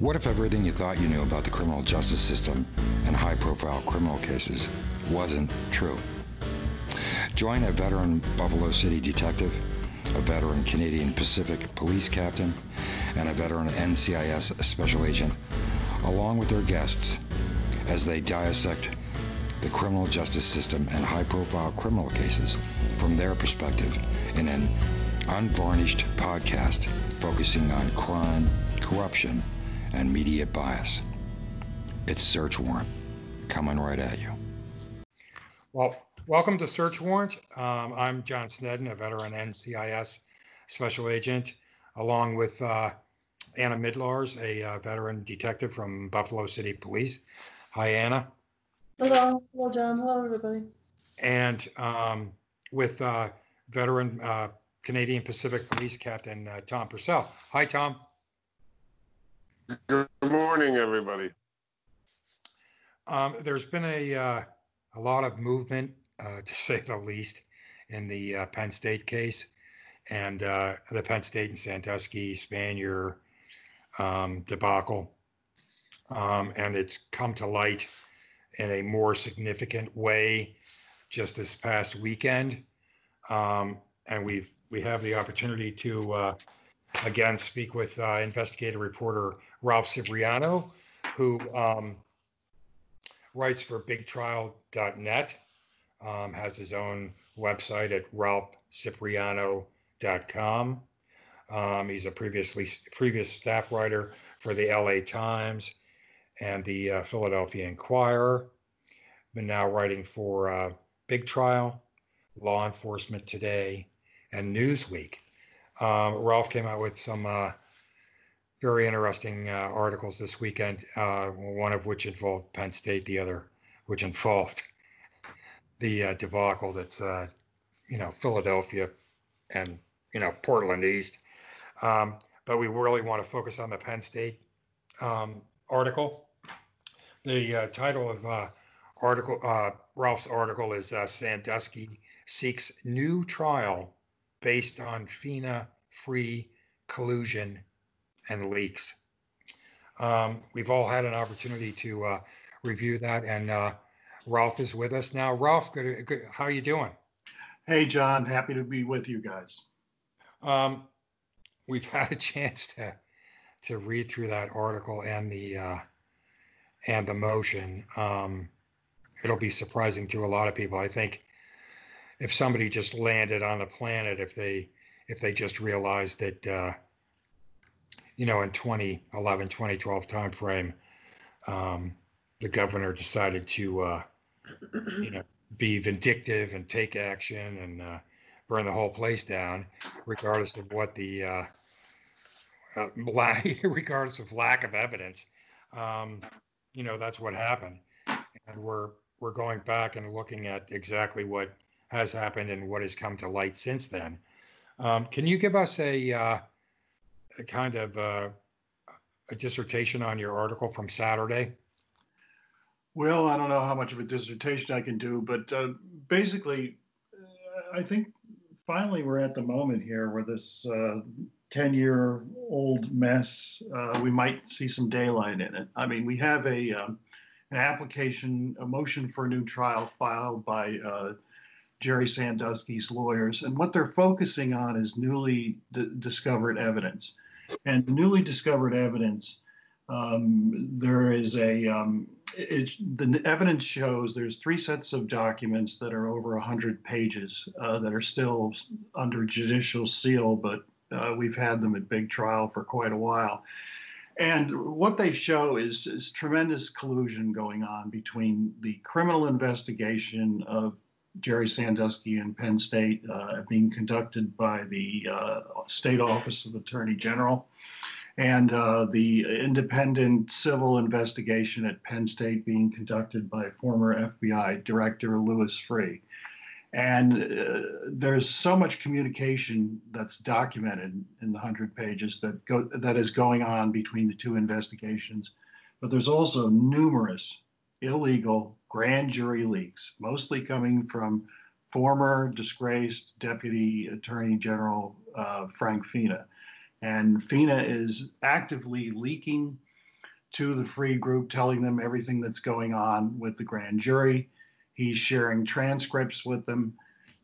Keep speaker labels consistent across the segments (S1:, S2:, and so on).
S1: What if everything you thought you knew about the criminal justice system and high profile criminal cases wasn't true? Join a veteran Buffalo City detective, a veteran Canadian Pacific police captain, and a veteran NCIS special agent, along with their guests, as they dissect the criminal justice system and high profile criminal cases from their perspective in an unvarnished podcast focusing on crime, corruption, and media bias. It's Search Warrant coming right at you.
S2: Well, welcome to Search Warrant. Um, I'm John Snedden, a veteran NCIS special agent, along with uh, Anna Midlars, a uh, veteran detective from Buffalo City Police. Hi, Anna.
S3: Hello, hello, John. Hello, everybody.
S2: And um, with uh, veteran uh, Canadian Pacific Police Captain uh, Tom Purcell. Hi, Tom.
S4: Good morning, everybody.
S2: Um, there's been a uh, a lot of movement, uh, to say the least, in the uh, Penn State case, and uh, the Penn State and Sandusky Spanier um, debacle, um, and it's come to light in a more significant way just this past weekend, um, and we've we have the opportunity to uh, again speak with uh, investigative reporter Ralph Cipriano, who um, writes for BigTrial.net, um, has his own website at ralphcipriano.com. Um, he's a previously previous staff writer for the LA Times and the uh, Philadelphia Inquirer. but now writing for uh, Big Trial, Law Enforcement Today, and Newsweek. Um, Ralph came out with some uh, very interesting uh, articles this weekend, uh, one of which involved Penn State, the other which involved the uh, debacle that's, uh, you know, Philadelphia and, you know, Portland East. Um, but we really want to focus on the Penn State um, article. The uh, title of article Ralph's article is Sandusky seeks new trial based on FINA Freeh collusion and leaks. Um, we've all had an opportunity to uh, review that, and uh, Ralph is with us now. Ralph, good, good, how are you doing?
S5: Hey, John. Happy to be with you guys.
S2: Um, we've had a chance to to read through that article and the uh, and the motion. Um, it'll be surprising to a lot of people. I think if somebody just landed on the planet, if they if they just realized that uh, you know in 2011 2012 timeframe um, the governor decided to uh, you know be vindictive and take action and uh, burn the whole place down regardless of what the uh, uh, regardless of lack of evidence. Um, you know that's what happened. And we're we're going back and looking at exactly what has happened and what has come to light since then. Um, can you give us a, uh, a kind of uh, a dissertation on your article from Saturday?
S5: Well, I don't know how much of a dissertation I can do, but uh, basically, uh, I think finally we're at the moment here where this 10 year old mess, uh, we might see some daylight in it. I mean, we have a um, an application, a motion for a new trial filed by uh, Jerry Sandusky's lawyers, and what they're focusing on is newly d- discovered evidence. And newly discovered evidence, um, there is a um, it, the evidence shows there's three sets of documents that are over 100 pages uh, that are still under judicial seal, but uh, we've had them at big trial for quite a while. And what they show is, is tremendous collusion going on between the criminal investigation of Jerry Sandusky in Penn State uh, being conducted by the uh, State Office of Attorney General and uh, the independent civil investigation at Penn State being conducted by former FBI Director Louis Freeh. And uh, there's so much communication that's documented in the 100 pages that, go, that is going on between the two investigations. But there's also numerous illegal grand jury leaks, mostly coming from former disgraced Deputy Attorney General uh, Frank Fina. And Fina is actively leaking to the Freeh group, telling them everything that's going on with the grand jury. He's sharing transcripts with them.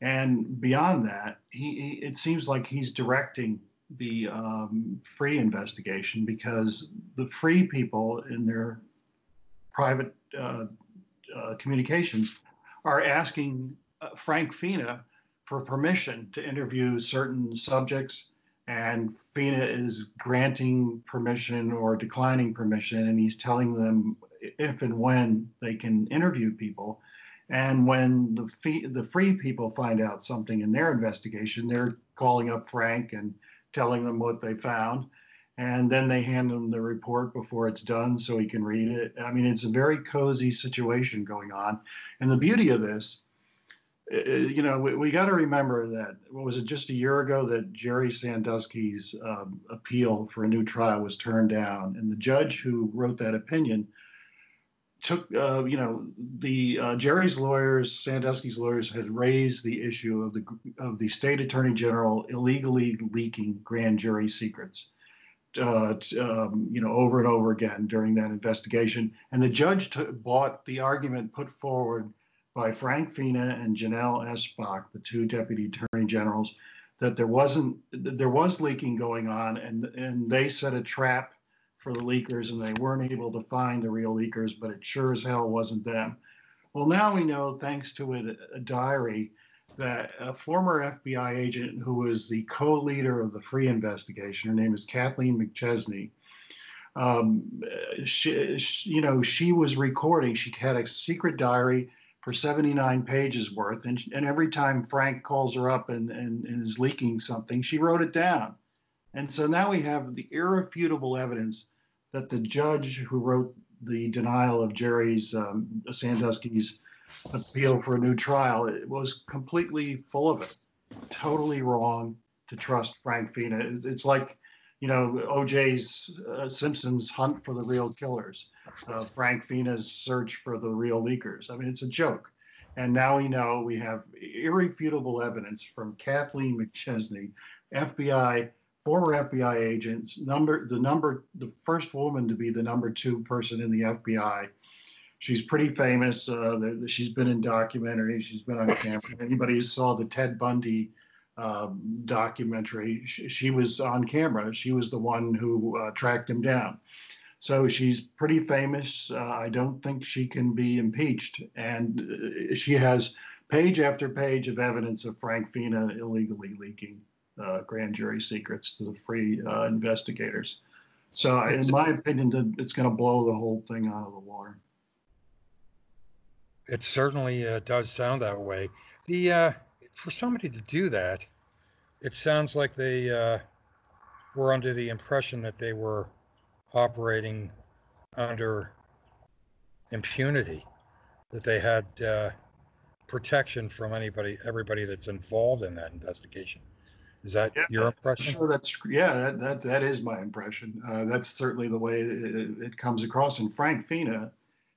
S5: And beyond that, he, he it seems like he's directing the um, Freeh investigation because the Freeh people in their private uh, communications are asking uh, Frank Fina for permission to interview certain subjects. And Fina is granting permission or declining permission, and he's telling them if and when they can interview people. And when the fee, the Freeh people find out something in their investigation, they're calling up Frank and telling them what they found. And then they hand him the report before it's done so he can read it. I mean, it's a very cozy situation going on. And the beauty of this, you know, we, we got to remember that, what was it, just a year ago that Jerry Sandusky's um, appeal for a new trial was turned down. And the judge who wrote that opinion took, uh, you know, the uh, Jerry's lawyers, Sandusky's lawyers had raised the issue of the of the state attorney general illegally leaking grand jury secrets, uh, um, you know, over and over again during that investigation. And the judge bought the argument put forward by Frank Fina and Jonelle Eshbach, the two deputy attorney generals, that there wasn't there was leaking going on, and and they set a trap for the leakers and they weren't able to find the real leakers, but it sure as hell wasn't them. Well, now we know, thanks to a, a diary, that a former FBI agent who was the co leader of the Freeh investigation, her name is Kathleen McChesney. Um, she, she, you know, she was recording, she had a secret diary for 79 pages worth. And, and every time Frank calls her up and, and, and is leaking something, she wrote it down. And so now we have the irrefutable evidence that the judge who wrote the denial of Jerry's um, Sandusky's appeal for a new trial it was completely full of it. Totally wrong to trust Frank Fina. It's like, you know, O.J.'s uh, Simpson's hunt for the real killers, uh, Frank Fina's search for the real leakers. I mean, it's a joke. And now we know we have irrefutable evidence from Kathleen McChesney, FBI former FBI agent, number the number the first woman to be the number two person in the FBI. She's pretty famous. Uh, she's been in documentaries. She's been on camera. Anybody who saw the Ted Bundy um, documentary, she, she, was on camera. She was the one who uh, tracked him down. So she's pretty famous. Uh, I don't think she can be impeached. And uh, she has page after page of evidence of Frank Fina illegally leaking uh, grand jury secrets to the Freeh uh, investigators. So, in my opinion, it's going to blow the whole thing out of the water.
S2: It certainly uh, does sound that way. The uh, for somebody to do that, it sounds like they uh, were under the impression that they were operating under impunity, that they had uh, protection from anybody, everybody that's involved in that investigation. Is that yeah, your impression?
S5: Sure, that's yeah, that that, that is my impression. Uh, that's certainly the way it, it, comes across. And Frank Fina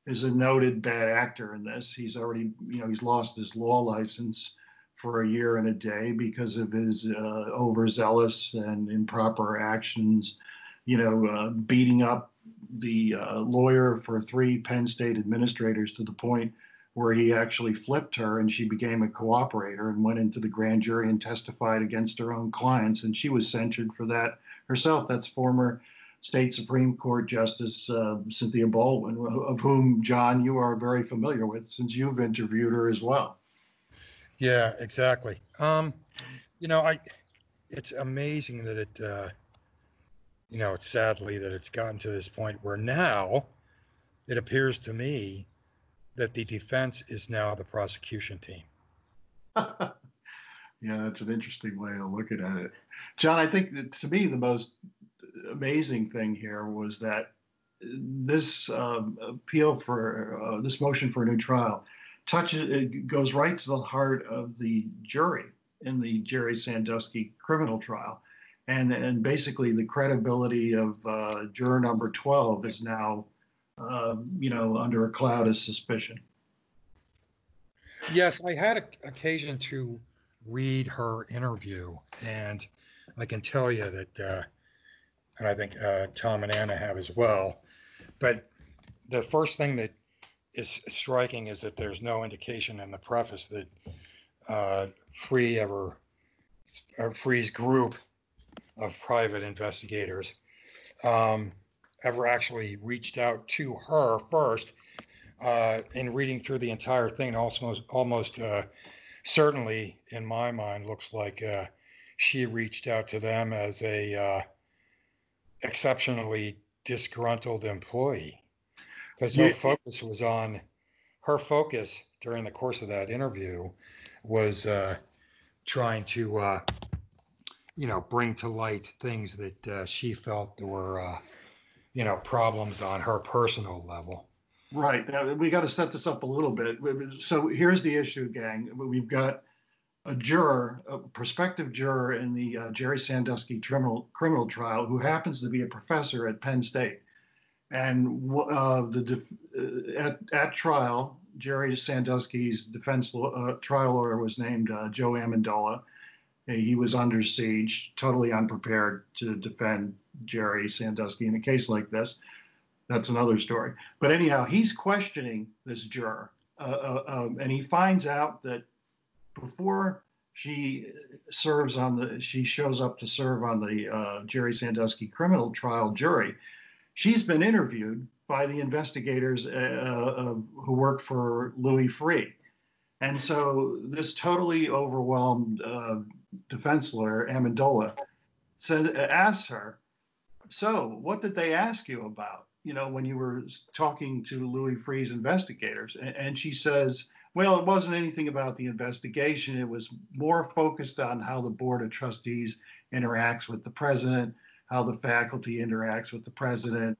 S5: is a noted bad actor in this. He's already, you know, he's lost his law license for a year and a day because of his uh, overzealous and improper actions. You know, uh, beating up the uh, lawyer for three Penn State administrators to the point where he actually flipped her and she became a cooperator and went into the grand jury and testified against her own clients. And she was censured for that herself. That's former state Supreme Court Justice uh, Cynthia Baldwin, of whom, John, you are very familiar with since you've interviewed her as well.
S2: Yeah, exactly. Um, you know, I, it's amazing that it, uh, you know, it's sadly that it's gotten to this point where now it appears to me that the defense is now the prosecution team.
S5: yeah, that's an interesting way of looking at it. John, I think that to me the most amazing thing here was that this um, appeal for uh, this motion for a new trial touches it goes right to the heart of the jury in the Jerry Sandusky criminal trial. And, and basically, the credibility of uh, juror number 12 is now um, you know, under a cloud of suspicion.
S2: Yes, I had a, occasion to read her interview, and I can tell you that, uh, and I think uh, Tom and Anna have as well, but the first thing that is striking is that there's no indication in the preface that uh, Freeh ever, or Freeh's group of private investigators um, ever actually reached out to her first. Uh, in reading through the entire thing, almost almost uh, certainly in my mind looks like uh, she reached out to them as a uh, exceptionally disgruntled employee because her
S5: Yeah.
S2: focus was on her focus during the course of that interview was uh, trying to uh, you know bring to light things that uh, she felt were uh, you know problems on her personal level
S5: Right. Now, we got to set this up a little bit. So here's the issue, gang. We've got a juror, a prospective juror in the uh, Jerry Sandusky criminal criminal trial, who happens to be a professor at Penn State. And uh, the uh, at at trial, Jerry Sandusky's defense uh, trial lawyer was named uh, Joe Amendola. He was under siege, totally unprepared to defend Jerry Sandusky in a case like this that's another story. But anyhow, he's questioning this juror, uh, um, and he finds out that before she serves on the, she shows up to serve on the uh, Jerry Sandusky criminal trial jury. She's been interviewed by the investigators uh, uh, who worked for Louis Freeh, and so this totally overwhelmed uh, defense lawyer Amendola said, asks her, "So, what did they ask you about?" you know, when you were talking to Louis Freeh's investigators. And, she says, well, it wasn't anything about the investigation. It was more focused on how the Board of Trustees interacts with the president, how the faculty interacts with the president,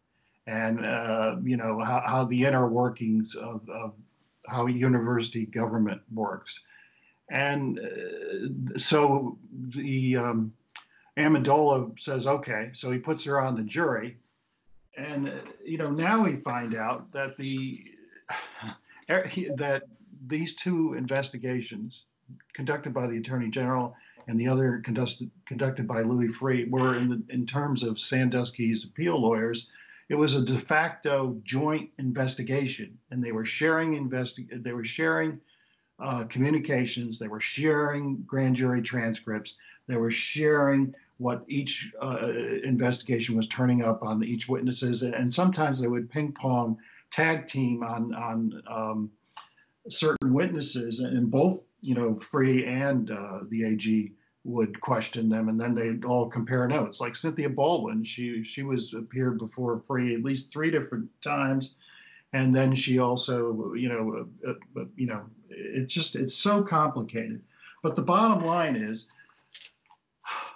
S5: and, uh, you know, how, how the inner workings of, of how university government works. And uh, so the um, Amendola says, okay, so he puts her on the jury and you know now we find out that the that these two investigations conducted by the attorney general and the other conducted conducted by Louis Freeh were in the, in terms of Sandusky's appeal lawyers. It was a de facto joint investigation and they were sharing investi- they were sharing uh, communications they were sharing grand jury transcripts they were sharing what each uh, investigation was turning up on each witnesses, and sometimes they would ping pong tag team on on um, certain witnesses, and both you know Freeh and uh, the AG would question them, and then they'd all compare notes. Like Cynthia Baldwin, she she was appeared before Freeh at least three different times, and then she also you know uh, uh, you know it's just it's so complicated. But the bottom line is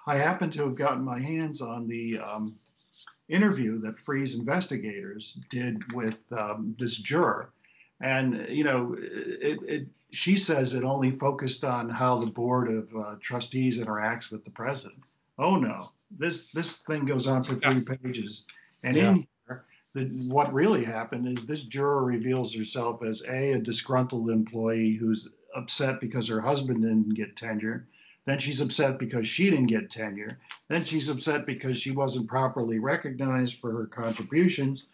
S5: I happen to have gotten my hands on the um, interview that Freeh's investigators did with um, this juror. And, you know, it, it, she says it only focused on how the board of uh, trustees interacts with the president. Oh, no. This, this thing goes on for three pages. And
S2: Yeah.
S5: in here, the, what really happened is this juror reveals herself as A, a disgruntled employee who's upset because her husband didn't get tenure. Then she's upset because she didn't get tenure. Then she's upset because she wasn't properly recognized for her contributions.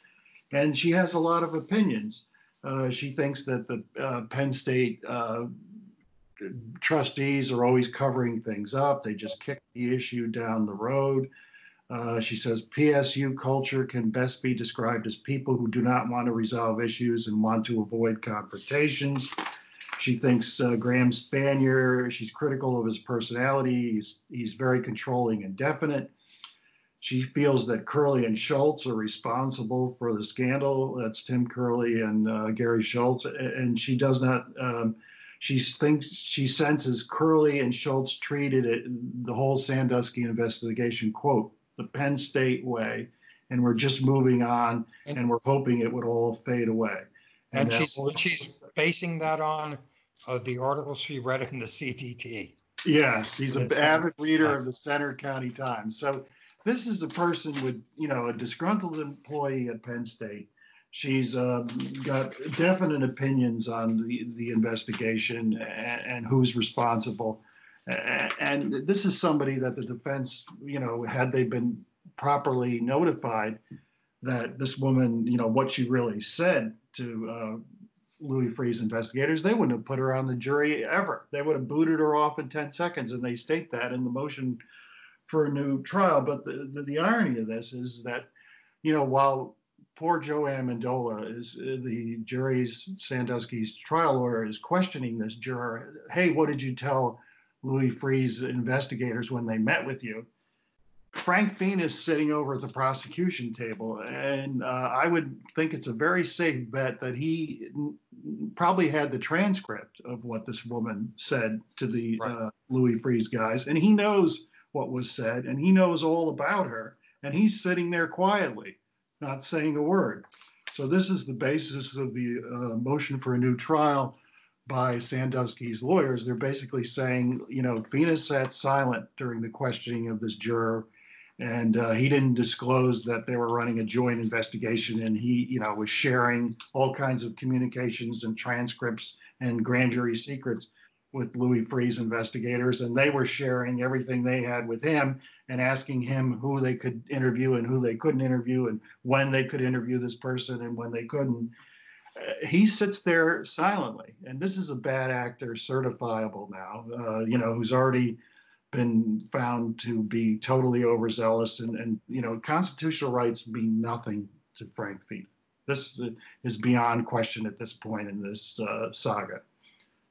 S5: And she has a lot of opinions. Uh, she thinks that the uh, Penn State uh, trustees are always covering things up. They just kick the issue down the road. Uh, she says PSU culture can best be described as people who do not want to resolve issues and want to avoid confrontations. She thinks uh, Graham Spanier, she's critical of his personality. He's, he's very controlling and definite. She feels that Curley and Schultz are responsible for the scandal. That's Tim Curley and uh, Gary Schultz. And she does not, um, she thinks, she senses Curley and Schultz treated it, the whole Sandusky investigation, quote, the Penn State way. And we're just moving on and we're hoping it would all fade away.
S2: and
S5: that-
S2: she's she's basing that on uh, the articles she read in the CTT.
S5: Yes, he's an avid reader of the Center County Times. So this is a person with, you know, a disgruntled employee at Penn State. She's um, got definite opinions on the, the investigation and, and who's responsible. And this is somebody that the defense, you know, had they been properly notified, that this woman, you know, what she really said to uh, Louis Freeh's investigators, they wouldn't have put her on the jury ever. They would have booted her off in 10 seconds, and they state that in the motion for a new trial. But the, the, the irony of this is that, you know, while poor Joe Amendola is uh, the jury's Sandusky's trial lawyer is questioning this juror, hey, what did you tell Louis Freeh's investigators when they met with you? Frank Fina is sitting over at the prosecution table, and uh, I would think it's a very safe bet that he probably had the transcript of what this woman said to the right. uh, Louis Freeh's guys, and he knows what was said, and he knows all about her, and he's sitting there quietly, not saying a word. So this is the basis of the uh, motion for a new trial by Sandusky's lawyers. They're basically saying, you know, Venus sat silent during the questioning of this juror and uh, he didn't disclose that they were running a joint investigation and he you know was sharing all kinds of communications and transcripts and grand jury secrets with louis freeh's investigators and they were sharing everything they had with him and asking him who they could interview and who they couldn't interview and when they could interview this person and when they couldn't. Uh, he sits there silently and this is a bad actor certifiable now uh, you know who's already been found to be totally overzealous and, and you know constitutional rights mean nothing to frank fina this is beyond question at this point in this uh, saga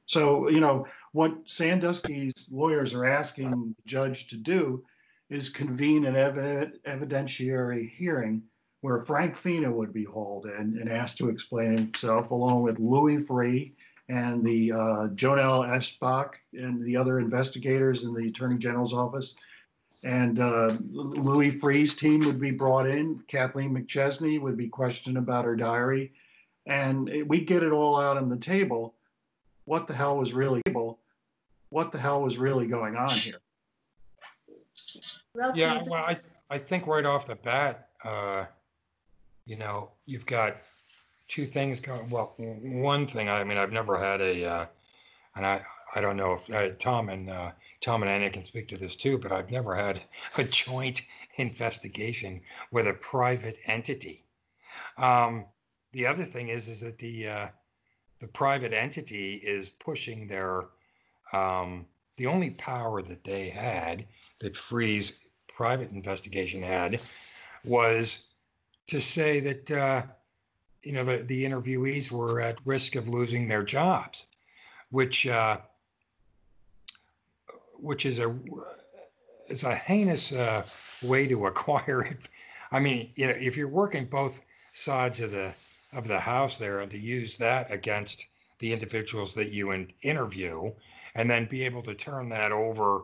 S5: so you know what sandusky's lawyers are asking the judge to do is convene an evident, evidentiary hearing where frank Fina would be hauled in and asked to explain himself along with louis Freeh and the uh, Jonelle Eshbach and the other investigators in the Attorney General's office. And uh, Louis Freeh's team would be brought in. Kathleen McChesney would be questioned about her diary. And we'd get it all out on the table. What the hell was really what the hell was really going on here?
S2: Yeah, well, I, I think right off the bat, uh, you know, you've got two things going. Well, one thing. I mean, I've never had a, uh, and I I don't know if uh, Tom and uh, Tom and Anna can speak to this too, but I've never had a joint investigation with a private entity. Um, the other thing is is that the uh, the private entity is pushing their um, the only power that they had that Freeh's private investigation had was to say that uh, you know, the, the interviewees were at risk of losing their jobs, which uh, which is a is a heinous uh, way to acquire it. I mean, you know, if you're working both sides of the of the house there, and to use that against the individuals that you in, interview, and then be able to turn that over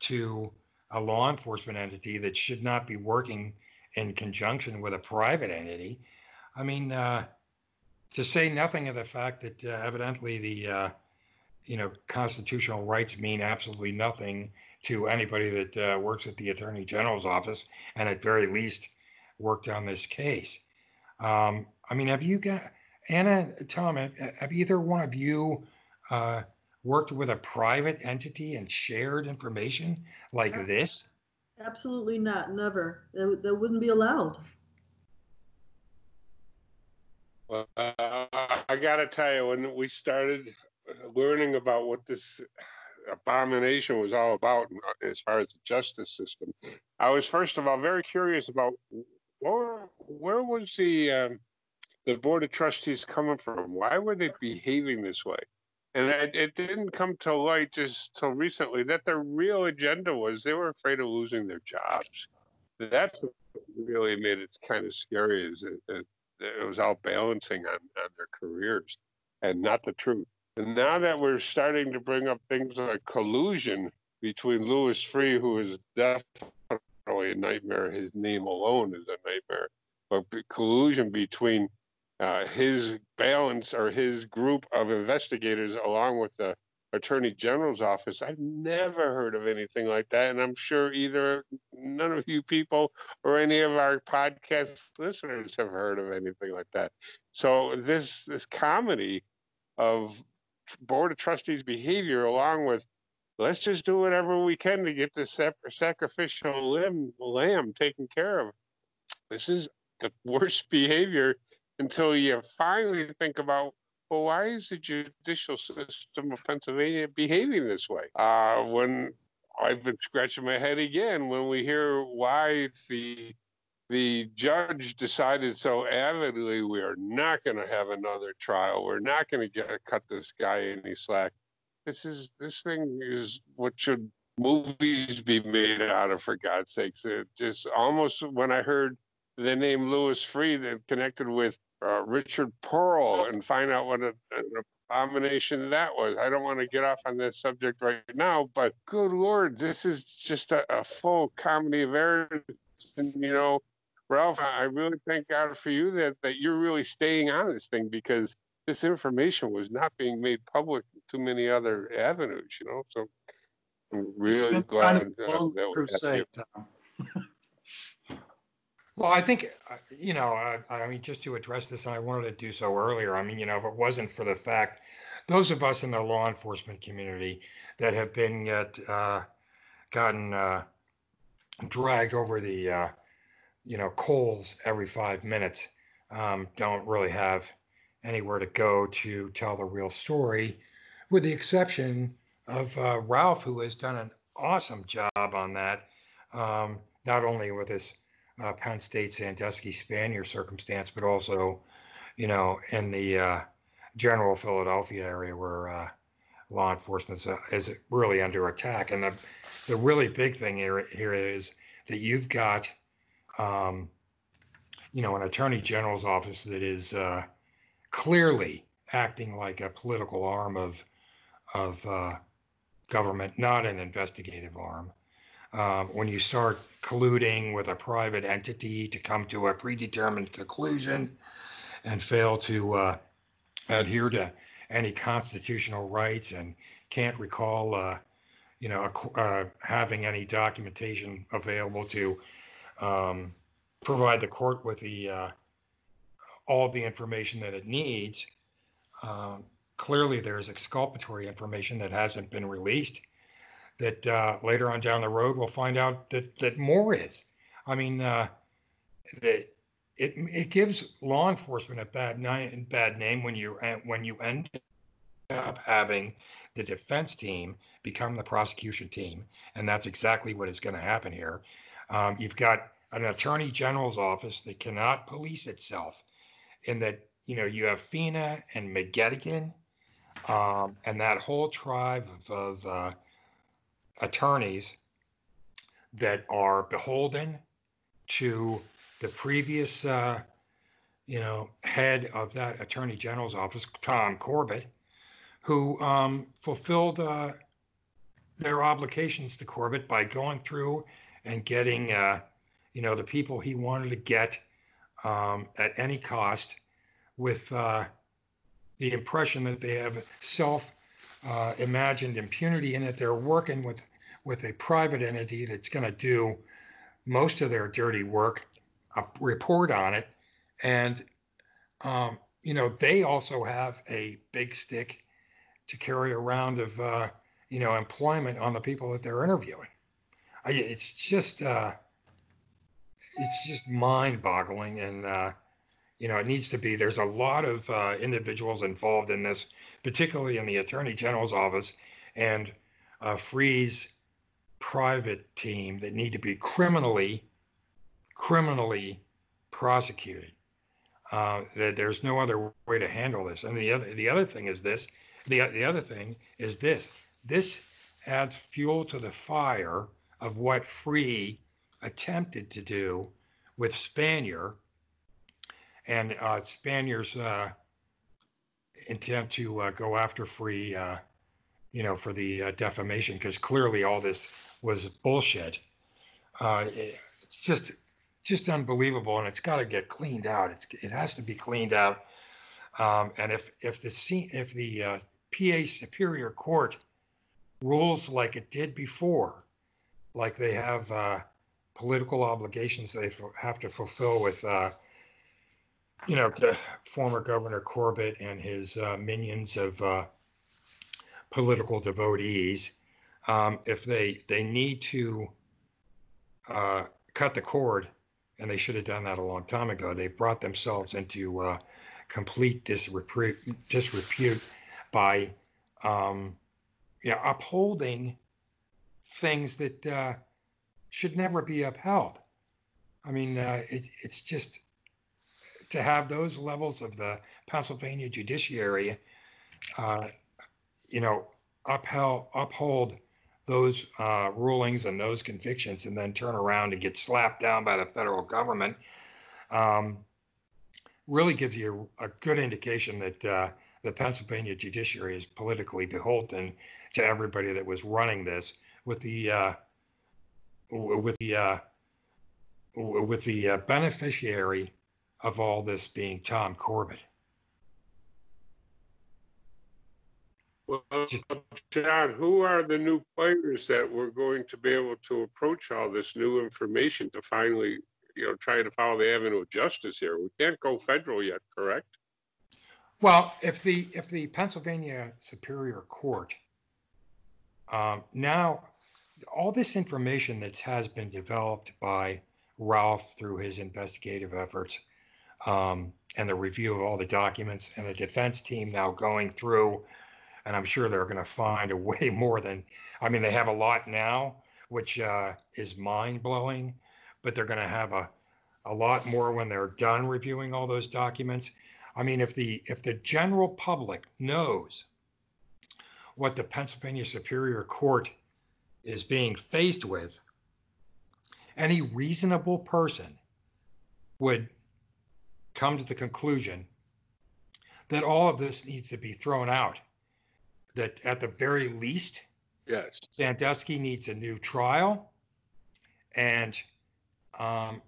S2: to a law enforcement entity that should not be working in conjunction with a private entity I mean, uh, to say nothing of the fact that uh, evidently the uh, you know constitutional rights mean absolutely nothing to anybody that uh, works at the attorney general's office, and at very least worked on this case. Um, I mean, have you got Anna, Tom? Have either one of you uh, worked with a private entity and shared information like this?
S3: Absolutely not. Never. That, that wouldn't be allowed.
S4: Well, uh, I got to tell you, when we started learning about what this abomination was all about as far as the justice system, I was first of all very curious about where, where was the um, the board of trustees coming from? Why were they behaving this way? And it, it didn't come to light just till recently that their real agenda was they were afraid of losing their jobs. That's what really made it kind of scary. Is that it was all balancing on, on their careers and not the truth. And now that we're starting to bring up things like collusion between Louis Freeh, who is definitely a nightmare, his name alone is a nightmare, but collusion between uh, his balance or his group of investigators along with the attorney general's office. I've never heard of anything like that. And I'm sure either none of you people or any of our podcast listeners have heard of anything like that. So this this comedy of board of trustees behavior along with let's just do whatever we can to get this sacrificial limb, lamb taken care of. This is the worst behavior until you finally think about, well, why is the judicial system of Pennsylvania behaving this way? Uh, when I've been scratching my head again when we hear why the the judge decided so avidly we are not going to have another trial. We're not going to get cut this guy any slack. This is this thing is what should movies be made out of for God's sakes. It just almost when I heard the name Louis Freed that connected with uh, Richard Pearl and find out what a, an abomination that was. I don't want to get off on this subject right now, but good lord, this is just a, a full comedy of errors. And you know, Ralph, I really thank God for you that, that you're really staying on this thing because this information was not being made public in too many other avenues, you know. So I'm really glad
S5: kind of
S4: uh, that we have
S5: crusade,
S4: you.
S5: Tom.
S2: Well, I think, uh, you know, I, I mean, just to address this, and I wanted to do so earlier. I mean, you know, if it wasn't for the fact, those of us in the law enforcement community that have been yet uh, gotten uh, dragged over the, uh, you know, coals every five minutes, um, don't really have anywhere to go to tell the real story, with the exception of uh, Ralph, who has done an awesome job on that, um, not only with his uh, Penn State Sandusky Spanier circumstance, but also, you know, in the uh, general Philadelphia area where uh, law enforcement is, uh, is really under attack. And the, the really big thing here, here is that you've got, um, you know, an attorney general's office that is uh, clearly acting like a political arm of, of uh, government, not an investigative arm. Um, when you start colluding with a private entity to come to a predetermined conclusion and fail to uh, adhere to any constitutional rights and can't recall, uh, you know, uh, having any documentation available to um, provide the court with the uh, all the information that it needs. Um, clearly, there's exculpatory information that hasn't been released that uh, later on down the road we'll find out that that more is. I mean, uh, that it it gives law enforcement a bad name bad name when you when you end up having the defense team become the prosecution team, and that's exactly what is going to happen here. Um, you've got an attorney general's office that cannot police itself, in that you know you have FINA and McGettigan, um, and that whole tribe of, of uh, attorneys that are beholden to the previous, uh, you know, head of that attorney general's office, Tom Corbett, who um, fulfilled uh, their obligations to Corbett by going through and getting, uh, you know, the people he wanted to get um, at any cost with uh, the impression that they have self uh, imagined impunity in it. They're working with with a private entity that's going to do most of their dirty work, report on it, and um, you know they also have a big stick to carry around of uh, you know employment on the people that they're interviewing. I, it's just uh, it's just mind-boggling, and uh, you know it needs to be. There's a lot of uh, individuals involved in this, particularly in the attorney general's office, and uh, Freeh's private team that need to be criminally criminally prosecuted. Uh, that there's no other way to handle this. And the other the other thing is this. The the other thing is this. This adds fuel to the fire of what Freeh attempted to do with Spanier and uh, Spanier's uh, intent to uh, go after Freeh, uh, you know, for the uh, defamation, because clearly all this was bullshit. Uh, it, it's just just unbelievable, and it's got to get cleaned out. It's it has to be cleaned out. Um, and if if the if the uh, PA Superior Court rules like it did before, like they have uh, political obligations they have to fulfill with, uh, you know, former Governor Corbett and his uh, minions of uh, political devotees um, if they they need to uh, cut the cord and they should have done that a long time ago. They've brought themselves into uh, complete disrepute, disrepute by um, yeah, upholding things that uh, should never be upheld. I mean, uh, it, it's just to have those levels of the Pennsylvania judiciary, uh, you know, upheld, uphold those uh, rulings and those convictions and then turn around and get slapped down by the federal government um, really gives you a, a good indication that uh, the Pennsylvania judiciary is politically beholden to everybody that was running this with the uh, with the uh, with the uh, beneficiary of all this being Tom Corbett.
S4: Well, John, who are the new players that we're going to be able to approach all this new information to finally, you know, try to follow the avenue of justice here? We can't go federal yet, correct?
S2: Well, if the if the Pennsylvania Superior Court um, now all this information that has been developed by Ralph through his investigative efforts um, and the review of all the documents and the defense team now going through and I'm sure they're going to find a way more than, I mean, they have a lot now, which uh, is mind blowing, but they're going to have a, a lot more when they're done reviewing all those documents. I mean, if the if the general public knows what the Pennsylvania Superior Court is being faced with, any reasonable person would come to the conclusion that all of this needs to be thrown out that at the very least,
S4: Yes.
S2: Sandusky needs a new trial. And um,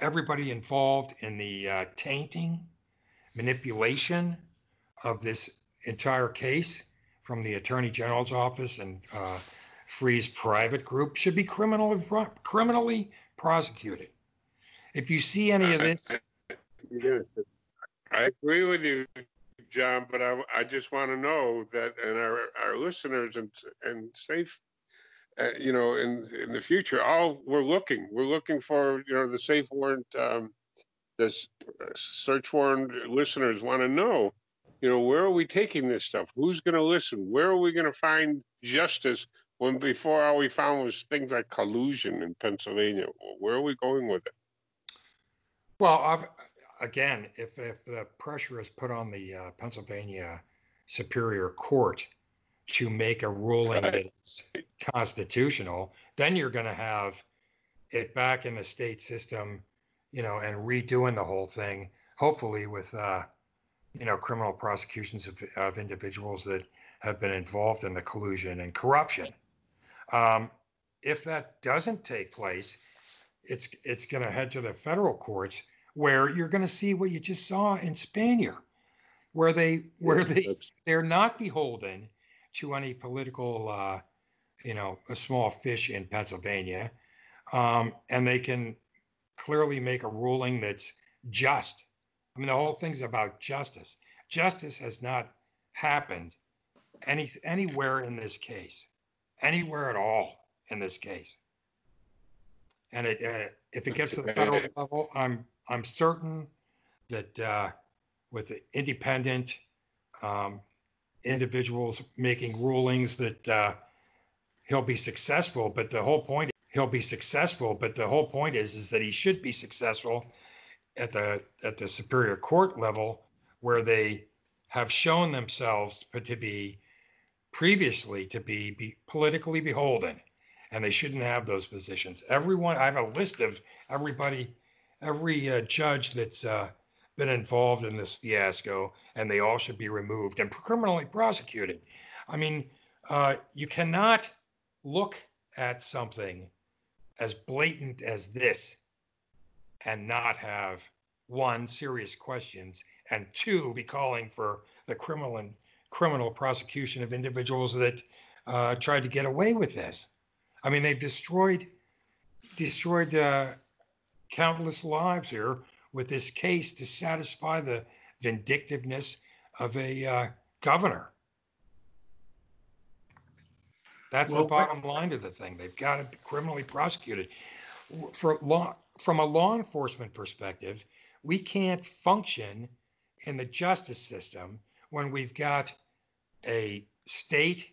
S2: everybody involved in the uh, tainting, manipulation of this entire case from the Attorney General's office and uh, Freeh's Private Group should be criminally, criminally prosecuted. If you see any of this,
S4: Yes. I agree with you, John, but I, I just want to know that, and our, our listeners and, and safe, uh, you know, in, in the future, all, we're looking, we're looking for, you know, the safe warrant, um, this uh, search warrant listeners want to know, you know, where are we taking this stuff? Who's going to listen? Where are we going to find justice when before all we found was things like collusion in Pennsylvania? Where are we going with it?
S2: Well, I've, again, if, if the pressure is put on the uh, Pennsylvania Superior Court to make a ruling
S4: Right.
S2: that's constitutional, then you're going to have it back in the state system, you know, and redoing the whole thing, hopefully with, uh, you know, criminal prosecutions of, of individuals that have been involved in the collusion and corruption. Um, if that doesn't take place, it's it's going to head to the federal courts where you're going to see what you just saw in Spanier, where they where they they're not beholden to any political, uh, you know, a small fish in Pennsylvania, um, and they can clearly make a ruling that's just. I mean, the whole thing's about justice. Justice has not happened any anywhere in this case, anywhere at all in this case. And it, uh, if it gets to the federal level, I'm I'm certain that uh, with independent um, individuals making rulings that uh, he'll be successful. But the whole point he'll be successful. But the whole point is is that he should be successful at the at the superior court level where they have shown themselves to be previously to be, be politically beholden and they shouldn't have those positions everyone i have a list of everybody every uh, judge that's uh, been involved in this fiasco and they all should be removed and criminally prosecuted i mean uh, you cannot look at something as blatant as this and not have one serious questions and two be calling for the criminal and criminal prosecution of individuals that uh, tried to get away with this. I mean, they've destroyed destroyed uh, countless lives here with this case to satisfy the vindictiveness of a uh, governor. That's
S5: Well,
S2: the bottom line to the thing. They've got to be criminally prosecuted for long. from a law enforcement perspective, we can't function in the justice system when we've got a state,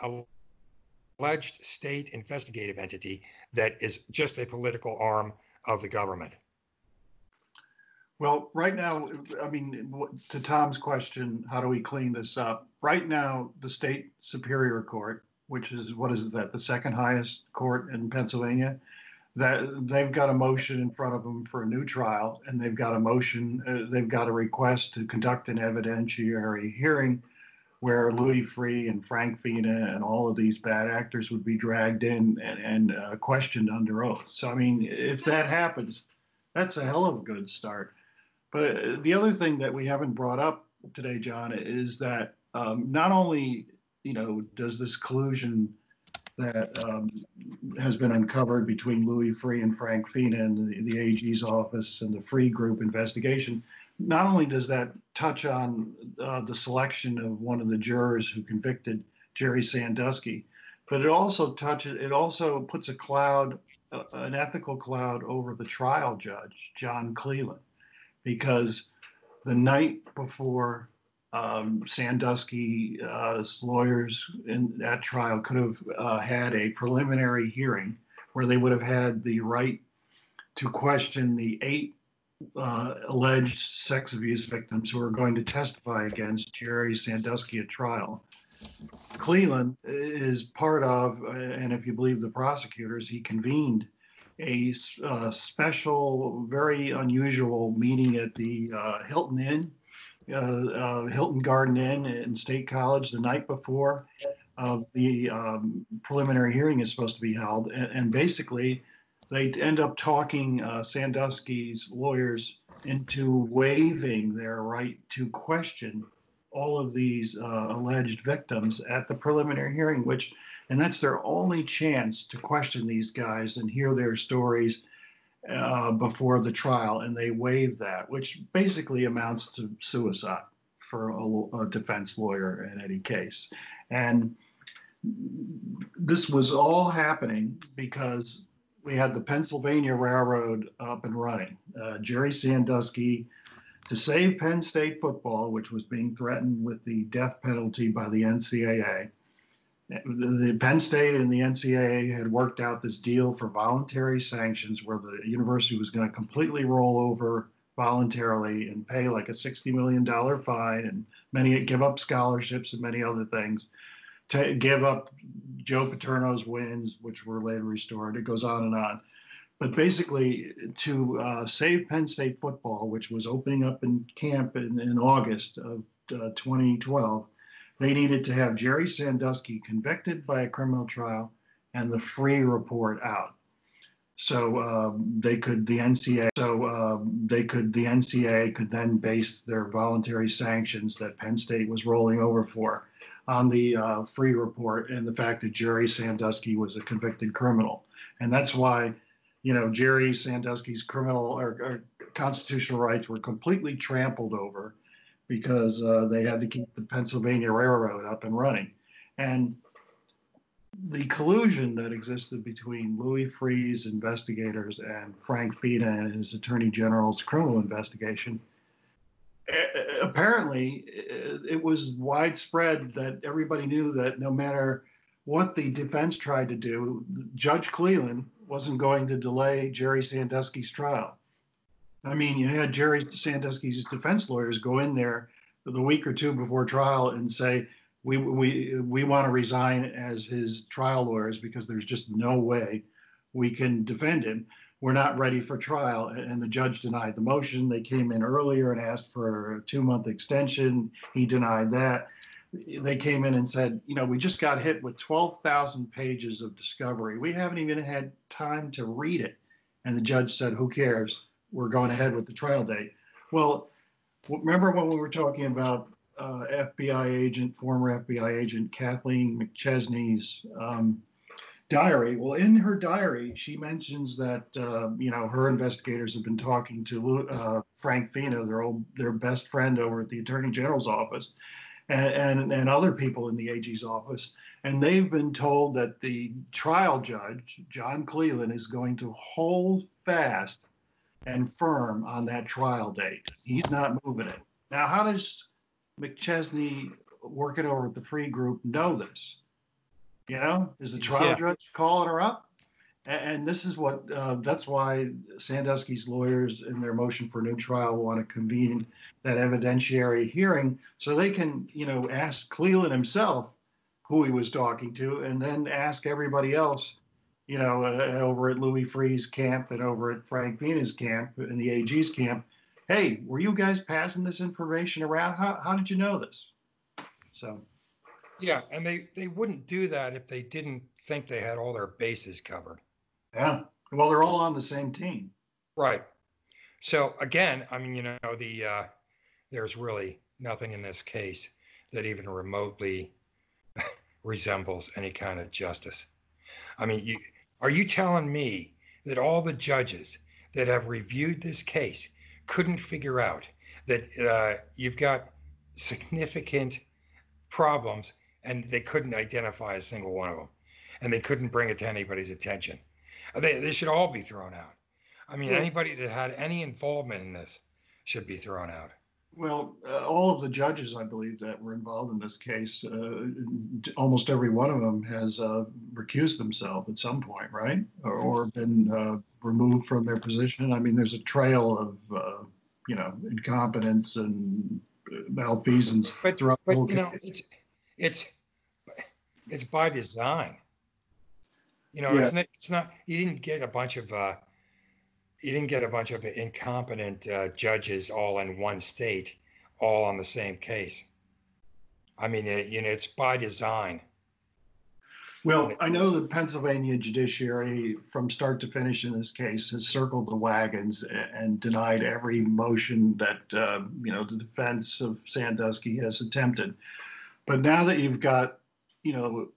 S2: alleged state investigative entity that is just a political arm of the government.
S5: Well, right now, I mean, to Tom's question, how do we clean this up? Right now, the state superior court, which is, what is that, the second highest court in Pennsylvania? That, they've got a motion in front of them for a new trial, and they've got a motion, uh, they've got a request to conduct an evidentiary hearing where Louis Freeh and Frank Fina and all of these bad actors would be dragged in and, and uh, questioned under oath. So, I mean, if that happens, that's a hell of a good start. But uh, the other thing that we haven't brought up today, John, is that um, not only you know does this collusion that um, has been uncovered between Louis Freeh and Frank Fina and the, the AG's office and the Freeh Group investigation, not only does that touch on uh, the selection of one of the jurors who convicted Jerry Sandusky, but it also touches it also puts a cloud, uh, an ethical cloud over the trial judge, John Cleland because the night before um, Sandusky's uh, lawyers in that trial could have uh, had a preliminary hearing where they would have had the right to question the eight uh, alleged sex abuse victims who are going to testify against Jerry Sandusky at trial. Cleland is part of, and if you believe the prosecutors, he convened a uh, special, very unusual meeting at the uh, Hilton Inn, uh, uh Hilton Garden Inn in State College the night before the um, preliminary hearing is supposed to be held. And, and basically, they end up talking uh, Sandusky's lawyers into waiving their right to question all of these uh, alleged victims at the preliminary hearing, which and that's their only chance to question these guys and hear their stories uh, before the trial. And they waive that, which basically amounts to suicide for a, a defense lawyer in any case. And this was all happening because we had the Pennsylvania Railroad up and running. Uh, Jerry Sandusky, to save Penn State football, which was being threatened with the death penalty by the NCAA, the Penn State and the NCAA had worked out this deal for voluntary sanctions where the university was going to completely roll over voluntarily and pay like a $60 million fine and many give up scholarships and many other things to give up Joe Paterno's wins, which were later restored. It goes on and on. But basically, to uh, save Penn State football, which was opening up in camp in, in August of uh, 2012, they needed to have Jerry Sandusky convicted by a criminal trial and the Freeh report out. So um, they could the NCA so um, they could the NCAA could then base their voluntary sanctions that Penn State was rolling over for on the uh, Freeh report and the fact that Jerry Sandusky was a convicted criminal, and that's why you know Jerry Sandusky's criminal or, or constitutional rights were completely trampled over because uh, they had to keep the Pennsylvania Railroad up and running. And the collusion that existed between Louis Freeh's investigators and Frank Fina and his attorney general's criminal investigation, apparently it was widespread that everybody knew that no matter what the defense tried to do, Judge Cleland wasn't going to delay Jerry Sandusky's trial. I mean, you had Jerry Sandusky's defense lawyers go in there the week or two before trial and say, we, we, we want to resign as his trial lawyers because there's just no way we can defend him. We're not ready for trial. And the judge denied the motion. They came in earlier and asked for a two month extension. He denied that. They came in and said, you know, we just got hit with 12,000 pages of discovery. We haven't even had time to read it. And the judge said, who cares? we're going ahead with the trial date. Well, remember when we were talking about uh, FBI agent, former FBI agent Kathleen McChesney's um, diary? Well, in her diary, she mentions that uh, you know her investigators have been talking to uh, Frank Fina, their old, their best friend over at the Attorney General's office, and, and, and other people in the AG's office. And they've been told that the trial judge, John Cleland, is going to hold fast and firm on that trial date. He's not moving it. Now, how does McChesney, working over at the Freeh group, know this? You know, is the trial
S2: Yeah.
S5: judge calling her up? And, this is what, uh, that's why Sandusky's lawyers in their motion for a new trial want to convene that evidentiary hearing so they can, you know, ask Cleland himself who he was talking to and then ask everybody else, you know, uh, over at Louis Freeh's camp and over at Frank Fina's camp and the AG's camp. Hey, were you guys passing this information around? How, how did you know this? So,
S2: Yeah, and they, they wouldn't do that if they didn't think they had all their bases covered.
S5: yeah, well, they're all on the same team.
S2: Right. So again, I mean, you know, the, uh, there's really nothing in this case that even remotely resembles any kind of justice. I mean, you, are you telling me that all the judges that have reviewed this case couldn't figure out that uh, you've got significant problems and they couldn't identify a single one of them and they couldn't bring it to anybody's attention? They, they should all be thrown out. I mean,
S5: Yeah.
S2: anybody that had any involvement in this should be thrown out.
S5: Well, uh, all of the judges, I believe, that were involved in this case, uh, almost every one of them has uh, recused themselves at some point, right? Or, or been uh, removed from their position. I mean, there's a trail of, uh, you know, incompetence and uh, malfeasance
S2: But,
S5: throughout the
S2: but
S5: whole
S2: you know, it's it's it's by design. You know,
S5: Yeah.
S2: it's not it's not you didn't get a bunch of uh you didn't get a bunch of incompetent uh, judges all in one state, all on the same case. I mean, it, you know, it's by design.
S5: Well, I know the Pennsylvania judiciary, from start to finish in this case, has circled the wagons and denied every motion that, uh, you know, the defense of Sandusky has attempted. But now that you've got, you know,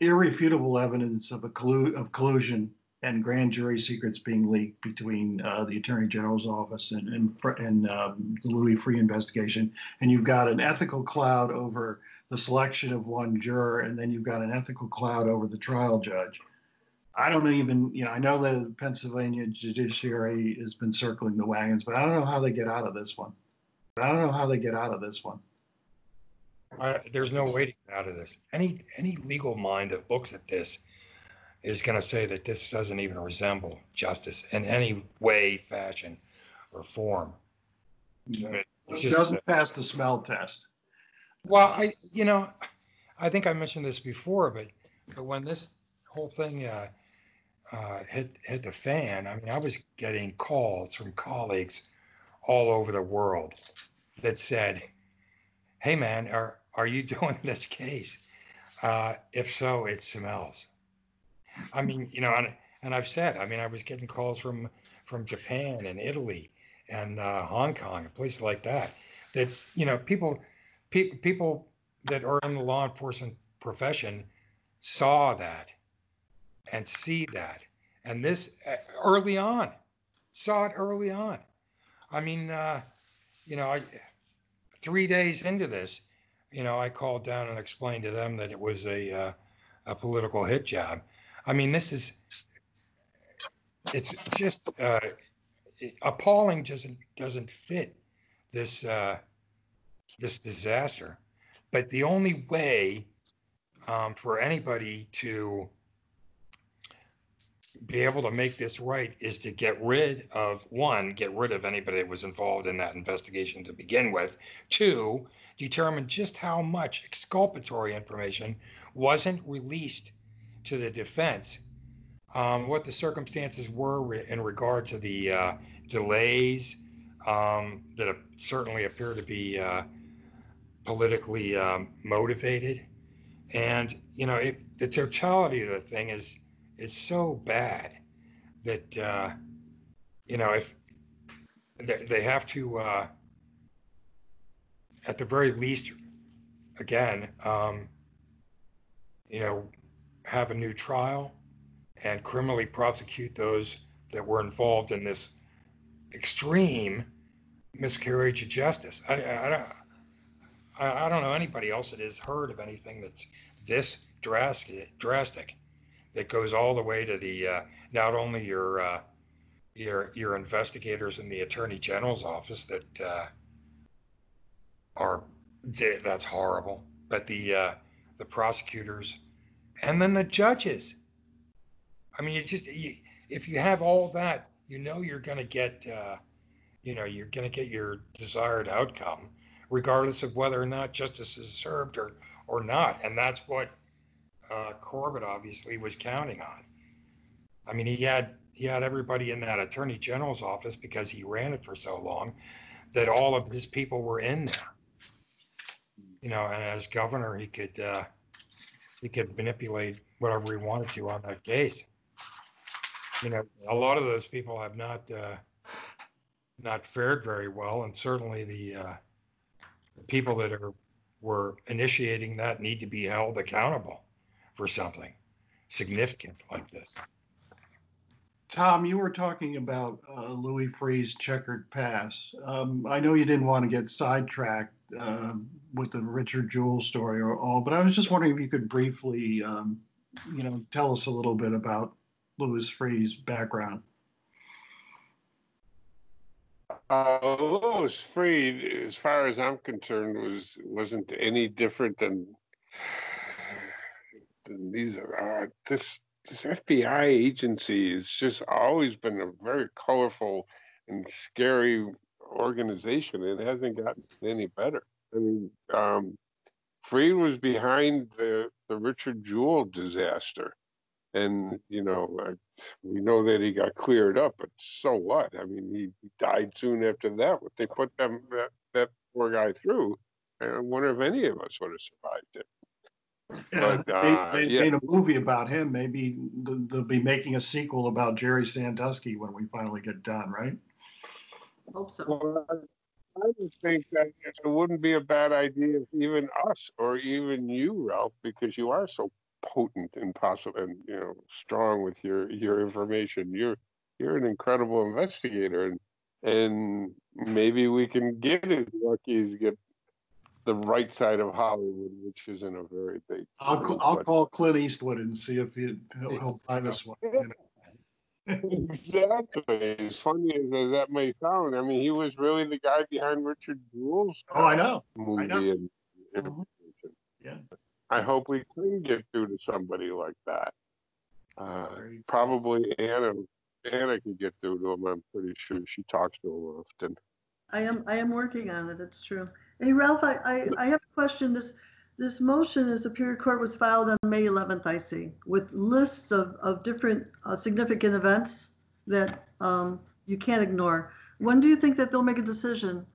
S5: irrefutable evidence of a collu- of collusion and grand jury secrets being leaked between uh, the attorney general's office and and, and um, the Louis Freeh investigation, and you've got an ethical cloud over the selection of one juror, and then you've got an ethical cloud over the trial judge. I don't know, even, you know, I know the Pennsylvania judiciary has been circling the wagons, but I don't know how they get out of this one. I don't know how they get out of this one.
S2: I, there's no way to out of this. Any any legal mind that looks at this is going to say that this doesn't even resemble justice in any way, fashion, or form. I mean,
S5: It
S2: just,
S5: doesn't pass the smell test.
S2: well, I you know, I think I mentioned this before, but but when this whole thing uh, uh, hit hit the fan, I mean, I was getting calls from colleagues all over the world that said, "Hey, man, are are you doing this case? Uh, if so, it smells." I mean, you know, and, and I've said, I mean, I was getting calls from from Japan and Italy and uh, Hong Kong and places like that. That you know, people pe- people that are in the law enforcement profession saw that and see that, and this uh, early on, saw it early on. I mean, uh, you know, I three days into this, you know, I called down and explained to them that it was a uh, a political hit job. I mean, this is it's just uh, appalling. Doesn't doesn't fit this uh, this disaster. But the only way um, for anybody to be able to make this right is to get rid of one, get rid of anybody that was involved in that investigation to begin with. Two, determine just how much exculpatory information wasn't released to the defense, um, what the circumstances were re- in regard to the uh, delays um, that certainly appear to be uh, politically um, motivated, and you know it, the totality of the thing is is so bad that uh, you know if they, they have to uh, at the very least again um, you know have a new trial and criminally prosecute those that were involved in this extreme miscarriage of justice. I, I, I I don't know anybody else that has heard of anything that's this drastic, drastic, that goes all the way to the uh, not only your uh, your your investigators in the attorney general's office that uh, are that's horrible, but the uh, the prosecutors and then the judges. I mean, you just you, if you have all that, you know you're going to get uh, you know you're going to get your desired outcome, regardless of whether or not justice is served or or not, and that's what uh, Corbett obviously was counting on. I mean, he had he had everybody in that attorney general's office because he ran it for so long that all of his people were in there. You know, and as governor, he could uh, he could manipulate whatever he wanted to on that case. You know, a lot of those people have not uh, not fared very well, and certainly the, uh, the people that are were initiating that need to be held accountable for something significant like this.
S5: Tom, you were talking about uh, Louis Freeh's checkered past. Um, I know you didn't want to get sidetracked uh, with the Richard Jewell story or all, but I was just wondering if you could briefly, um, you know, tell us a little bit about Louis Freeh's background.
S4: Uh, Louis Freeh, as far as I'm concerned, was wasn't any different than, than these. Uh, this this FBI agency has just always been a very colorful and scary organization. It hasn't gotten any better. I mean, um, Freeh was behind the the Richard Jewell disaster, and you know we know that he got cleared up, but so what? I mean, he died soon after that. What they put them that, that poor guy through, I wonder if any of us would have survived it.
S5: Yeah,
S4: But, uh,
S5: they, they
S4: yeah.
S5: made a movie about him. Maybe they'll be making a sequel about Jerry Sandusky when we finally get done, right?
S3: Hope so.
S4: Well, I would think that it wouldn't be a bad idea if even us or even you, Ralph, because you are so potent and possible and you know strong with your your information. You're you're an incredible investigator, and and maybe we can get as lucky as get the right side of Hollywood, which isn't a very big.
S5: I'll,
S4: thing,
S5: I'll call Clint Eastwood and see if he, he'll, he'll buy this one. you know.
S4: Exactly. As funny as that may sound, I mean, he was really the guy behind Richard Jewell's.
S5: Oh, I know.
S4: movie
S5: know.
S4: and
S5: Mhm. Yeah.
S4: I hope we can get through to somebody like that. Uh, probably Anna. Anna can get through to him. I'm pretty sure she talks to him often.
S3: I am, I am working on it, it's true. Hey Ralph, I, I, I have a question. This, this motion in Superior Court was filed on May 11th, I see, with lists of, of different uh, significant events that um, you can't ignore. When do you think that they'll make a decision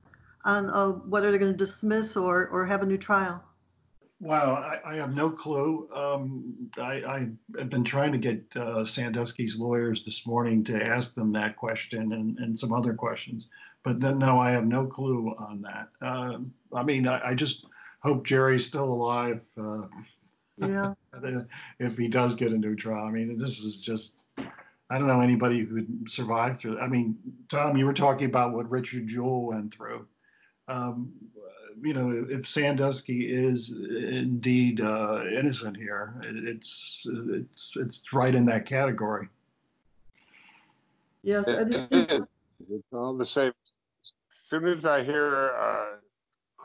S3: on uh, whether they're going to dismiss or, or have a new trial?
S5: Wow, I, I have no clue. Um, I, I have been trying to get uh, Sandusky's lawyers this morning to ask them that question and, and some other questions, but no, I have no clue on that. Um I mean, I, I just hope Jerry's still alive uh,
S3: Yeah,
S5: if he does get a new trial. I mean, this is just, I don't know anybody who could survive through. I mean, Tom, you were talking about what Richard Jewell went through. Um, you know, if Sandusky is indeed uh, innocent here, it's it's it's right in that category.
S3: yes.
S4: It-
S3: and
S4: it
S3: it-
S4: is. It's all the same. As soon as I hear uh,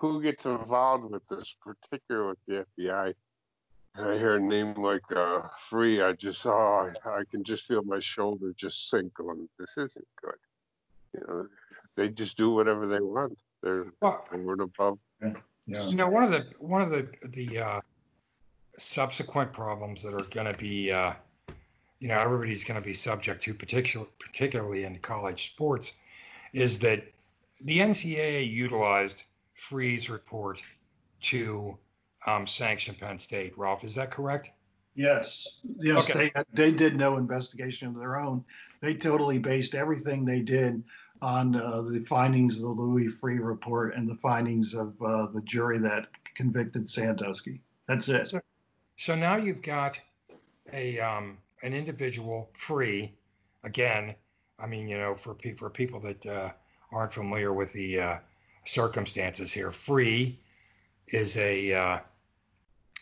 S4: who gets involved with this, particular with the FBI, and I hear a name like uh, Freeh, I just oh, I, I can just feel my shoulder just sink. Going, this isn't good. You know, they just do whatever they want. They're
S2: Well,
S4: over and above.
S5: Yeah.
S2: You know, one of the one of the the uh, subsequent problems that are going to be, uh, you know, everybody's going to be subject to, particular, particularly in college sports, is that the NCAA utilized Freeh's report to um, sanction Penn State. Ralph, is that correct?
S5: Yes, yes,
S2: Okay.
S5: they they did no investigation of their own. They totally based everything they did on uh, the findings of the Louis Freeh report and the findings of uh, the jury that convicted Sandusky. That's it.
S2: So, so now you've got a um, an individual Freeh. Again, I mean, you know, for pe- for people that uh, aren't familiar with the uh, circumstances here, Freeh is a uh,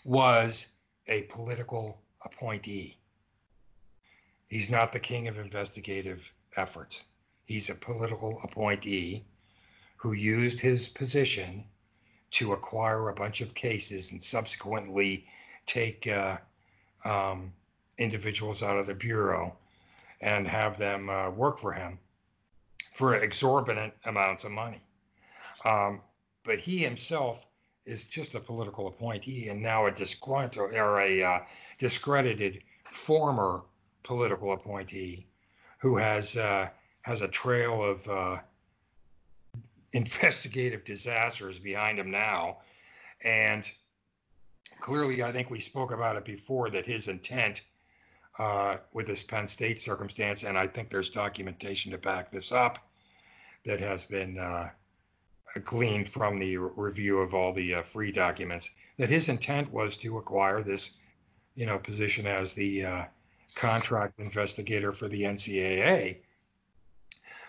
S2: was a political appointee. He's not the king of investigative efforts. He's a political appointee who used his position to acquire a bunch of cases and subsequently take uh, um, individuals out of the bureau and have them uh, work for him for exorbitant amounts of money. Um, but he himself is just a political appointee and now a disgruntled or a uh, discredited former political appointee who has uh, has a trail of uh, investigative disasters behind him now, and clearly, I think we spoke about it before that his intent uh, with this Penn State circumstance, and I think there's documentation to back this up that has been uh, gleaned from the review of all the uh, Freeh documents that his intent was to acquire this, you know, position as the uh, contract investigator for the NCAA.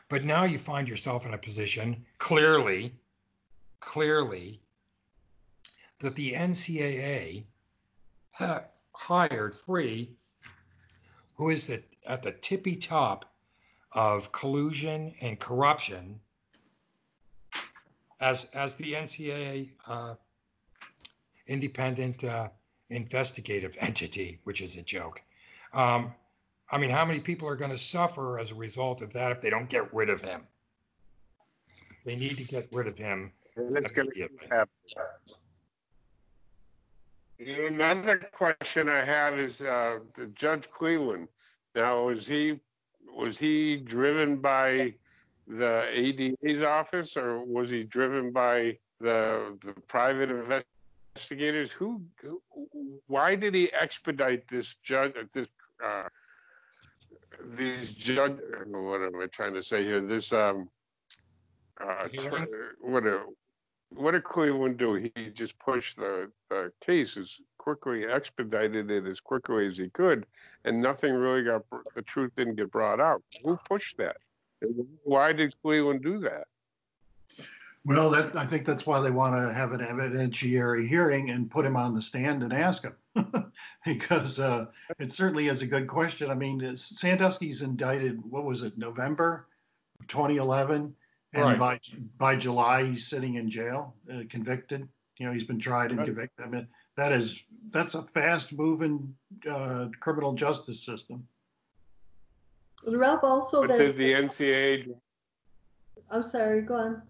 S2: But now you find yourself in a position clearly, clearly, that the NCAA ha- hired Freeh, who is the, at the tippy top of collusion and corruption as as the NCAA uh, independent uh, investigative entity, which is a joke. Um, I mean, how many people are going to suffer as a result of that if they don't get rid of him? They need to get rid of him
S4: gonna
S2: immediately.
S4: happen. You know, Another question I have is, uh, the Judge Cleveland. Now, was he, was he driven by the ADA's office or was he driven by the, the private investigators? Who, why did he expedite this judge, this, uh, these judge, what am I trying to say here? This, um, uh, what a, what did Cleveland do? He just pushed the, the case as quickly, expedited it as quickly as he could, and nothing really got, the truth didn't get brought out. Who pushed that? Why did Cleveland do that?
S5: Well, that, I think that's why they want to have an evidentiary hearing and put him on the stand and ask him. Because uh, it certainly is a good question. I mean, Sandusky's indicted, what was it, November of 2011? And
S2: Right.
S5: by, by July, he's sitting in jail, uh, convicted. You know, he's been tried and
S4: Right.
S5: convicted. I mean, that is, that's a fast moving uh, criminal justice system.
S3: Ralph, also
S4: But did the NCAA,
S3: I'm sorry, go on.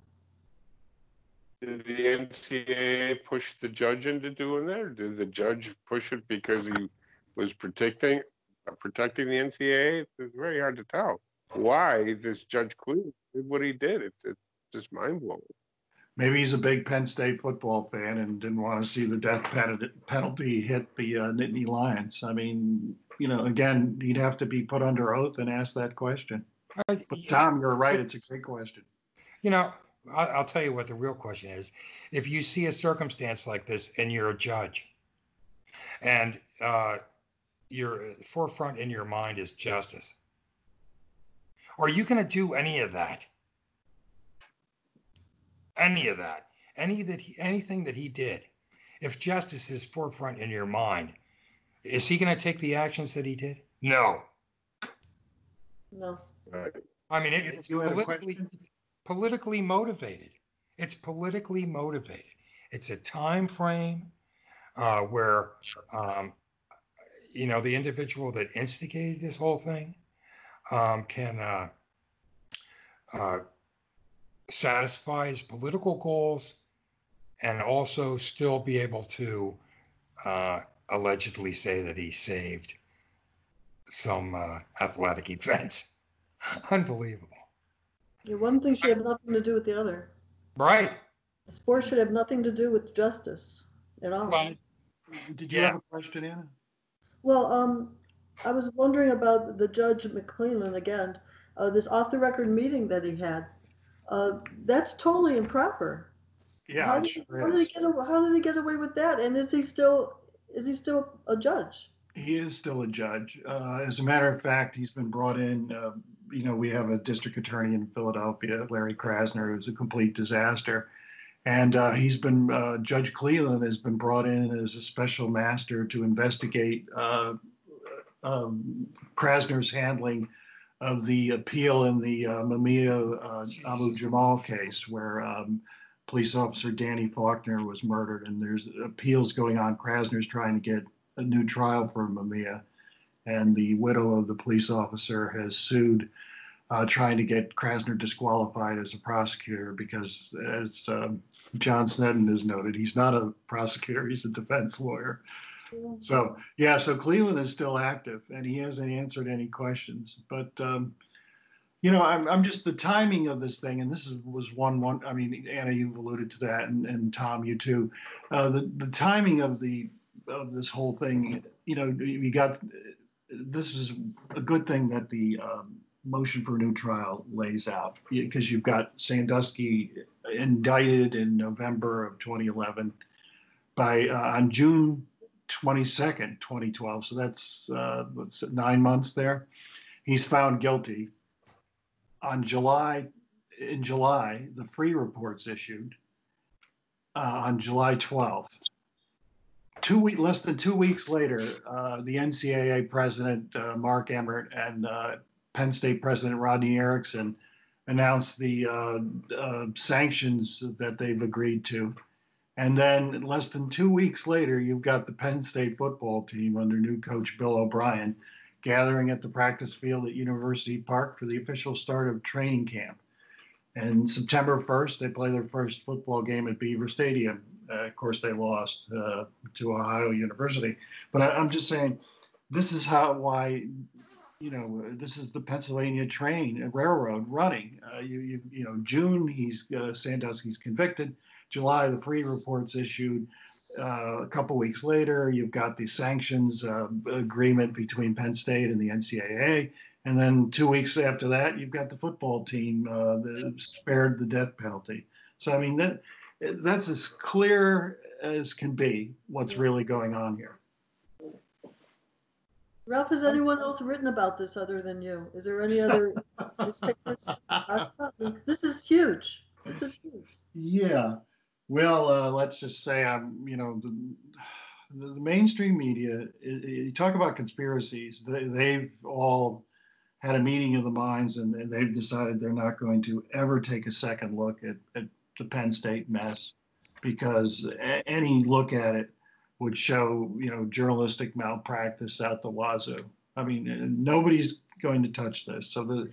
S4: did the NCAA push the judge into doing that? Or did the judge push it because he was protecting, uh, protecting the NCAA? It's very hard to tell why this Judge Cleveland did what he did. It's, it's just mind blowing.
S5: Maybe he's a big Penn State football fan and didn't want to see the death pen- penalty hit the uh, Nittany Lions. I mean, you know, again, he'd have to be put under oath and ask that question.
S2: Uh,
S5: But Tom, you're right. It's a great question.
S2: You know, I, I'll tell you what the real question is. If you see a circumstance like this and you're a judge, and uh, your forefront in your mind is justice, are you going to do any of that? Any of that? Any that he, anything that he did? If justice is forefront in your mind, is he going to take the actions that he did? No.
S3: No.
S4: Right.
S2: I mean, it, it's
S5: You
S2: politically, politically motivated. It's politically motivated. It's a time frame uh, where, um, you know, the individual that instigated this whole thing um, can uh, uh, satisfy his political goals and also still be able to uh, allegedly say that he saved some uh, athletic events. Unbelievable.
S3: Yeah, One thing should have nothing to do with the other.
S2: Right.
S3: Sports should have nothing to do with justice at all.
S2: Well,
S5: Did you
S2: Yeah.
S5: have a question, Anna?
S3: Well, um, I was wondering about the Judge McClellan again, uh, this off-the-record meeting that he had. Uh, that's totally improper.
S5: Yeah,
S3: How did,
S5: sure
S3: how did he get, aw- how did he get away with that? And is he still, is he still a judge?
S5: He is still a judge. Uh, as a matter of fact, he's been brought in. Uh, you know, we have a district attorney in Philadelphia, Larry Krasner, who's a complete disaster. And uh, he's been, uh, Judge Cleland has been brought in as a special master to investigate uh, um, Krasner's handling of the appeal in the uh, Mumia uh, Abu Jamal case, where um, police officer Danny Faulkner was murdered, and there's appeals going on. Krasner's trying to get a new trial for Mumia, and the widow of the police officer has sued, uh, trying to get Krasner disqualified as a prosecutor because, as um, John Snedden has noted, he's not a prosecutor; he's a defense lawyer. So yeah, so Cleland is still active, and he hasn't answered any questions. But um, you know, I'm I'm just the timing of this thing, and this is, was one one. I mean, Anna, you've alluded to that, and, and Tom, you too. Uh, the the timing of the of this whole thing, you know, you got this is a good thing that the um, motion for a new trial lays out because you've got Sandusky indicted in November of 2011 by uh, on June 22nd, 2012. So that's uh, nine months there. He's found guilty. On July, in July, the Freeh reports issued uh, on July 12th. Two week, less than two weeks later, uh, the NCAA president uh, Mark Emmert and uh, Penn State president Rodney Erickson announced the uh, sanctions that they've agreed to. And then less than two weeks later, you've got the Penn State football team under new coach Bill O'Brien gathering at the practice field at University Park for the official start of training camp. And September 1st, they play their first football game at Beaver Stadium. Uh, of course, they lost uh, to Ohio University. But I, I'm just saying, this is how why you know this is the Pennsylvania train railroad running. Uh, you, you you know June he's uh, Sandusky's convicted. July the Freeh reports issued. Uh, a couple weeks later, you've got the sanctions uh, agreement between Penn State and the NCAA. And then two weeks after that, you've got the football team uh, that spared the death penalty. So, I mean, that that's as clear as can be what's really going on here.
S3: Ralph, has anyone else written about this other than you? Is there any other newspapers? This is huge. This is huge.
S5: Yeah. Well, uh, let's just say I'm, you know, the, the mainstream media, you talk about conspiracies, they, they've all had a meeting of the minds and, they've decided they're not going to ever take a second look at, at the Penn State mess because a- any look at it would show, you know, journalistic malpractice out the wazoo. I mean, nobody's going to touch this. So the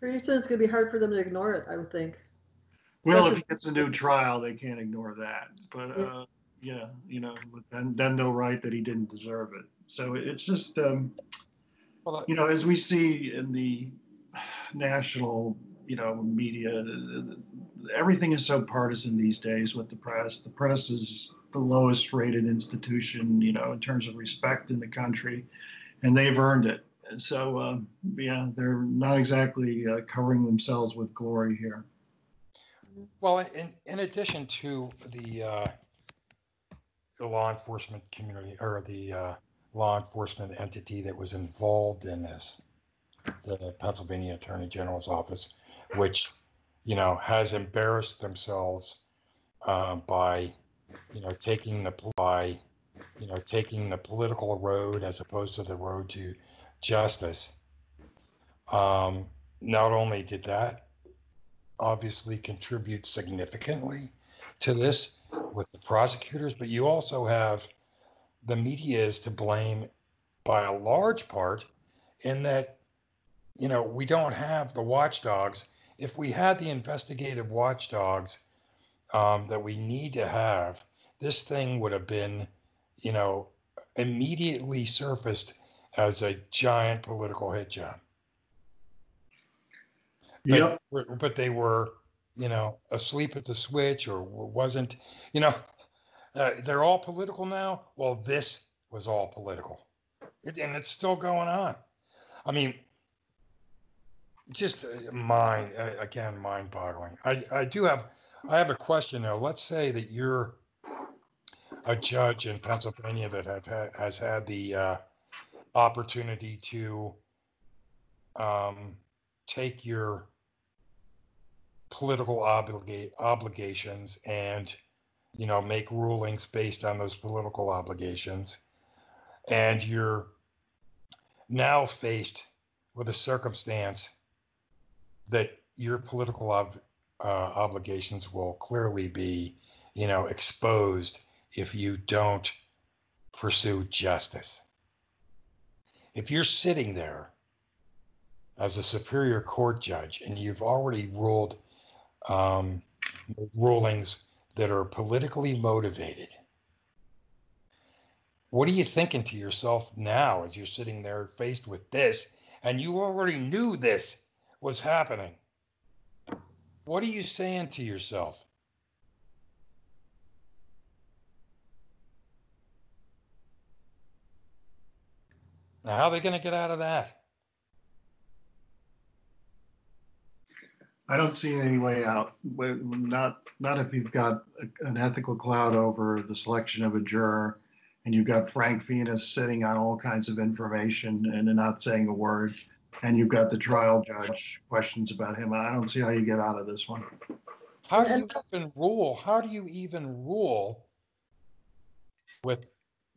S3: Pretty soon it's gonna be hard for them to ignore it, I would think.
S5: Well, if it gets a new trial, they can't ignore that. But uh, yeah, you know, but then then they'll write that he didn't deserve it. So it's just um, you know, as we see in the national, you know, media, everything is so partisan these days with the press. The press is the lowest rated institution, you know, in terms of respect in the country, and they've earned it. And so, um, yeah, they're not exactly uh, covering themselves with glory here.
S2: Well, in, in addition to the, uh, the law enforcement community or the, uh, law enforcement entity that was involved in this, the Pennsylvania Attorney General's office, which, you know, has embarrassed themselves, uh, by, you know, taking the, by, you know, taking the political road as opposed to the road to justice. Um, not only did that obviously contribute significantly to this with the prosecutors, but you also have the media is to blame by a large part in that, you know, we don't have the watchdogs. If we had the investigative watchdogs um, that we need to have, this thing would have been, you know, immediately surfaced as a giant political hit job. But,
S5: Yep.
S2: but they were, you know, asleep at the switch or wasn't, you know, uh, they're all political now. Well, this was all political, it, and it's still going on. I mean, just uh, mind uh, again, mind-boggling. I I do have I have a question though. Let's say that you're a judge in Pennsylvania that have had, has had the uh, opportunity to um, take your political obliga- obligations and you know make rulings based on those political obligations. And you're now faced with a circumstance that your political ob- uh, obligations will clearly be you know exposed if you don't pursue justice. If you're sitting there as a superior court judge and you've already ruled um, rulings that are politically motivated. What are you thinking to yourself now as you're sitting there faced with this and you already knew this was happening? What are you saying to yourself? Now, how are they going to get out of that?
S5: I don't see any way out. Not, not if you've got a- an ethical cloud over the selection of a juror and you've got Frank Fina's sitting on all kinds of information and not saying a word. And you've got the trial judge questions about him. I don't see how you get out of this one.
S2: How do you even rule? How do you even rule with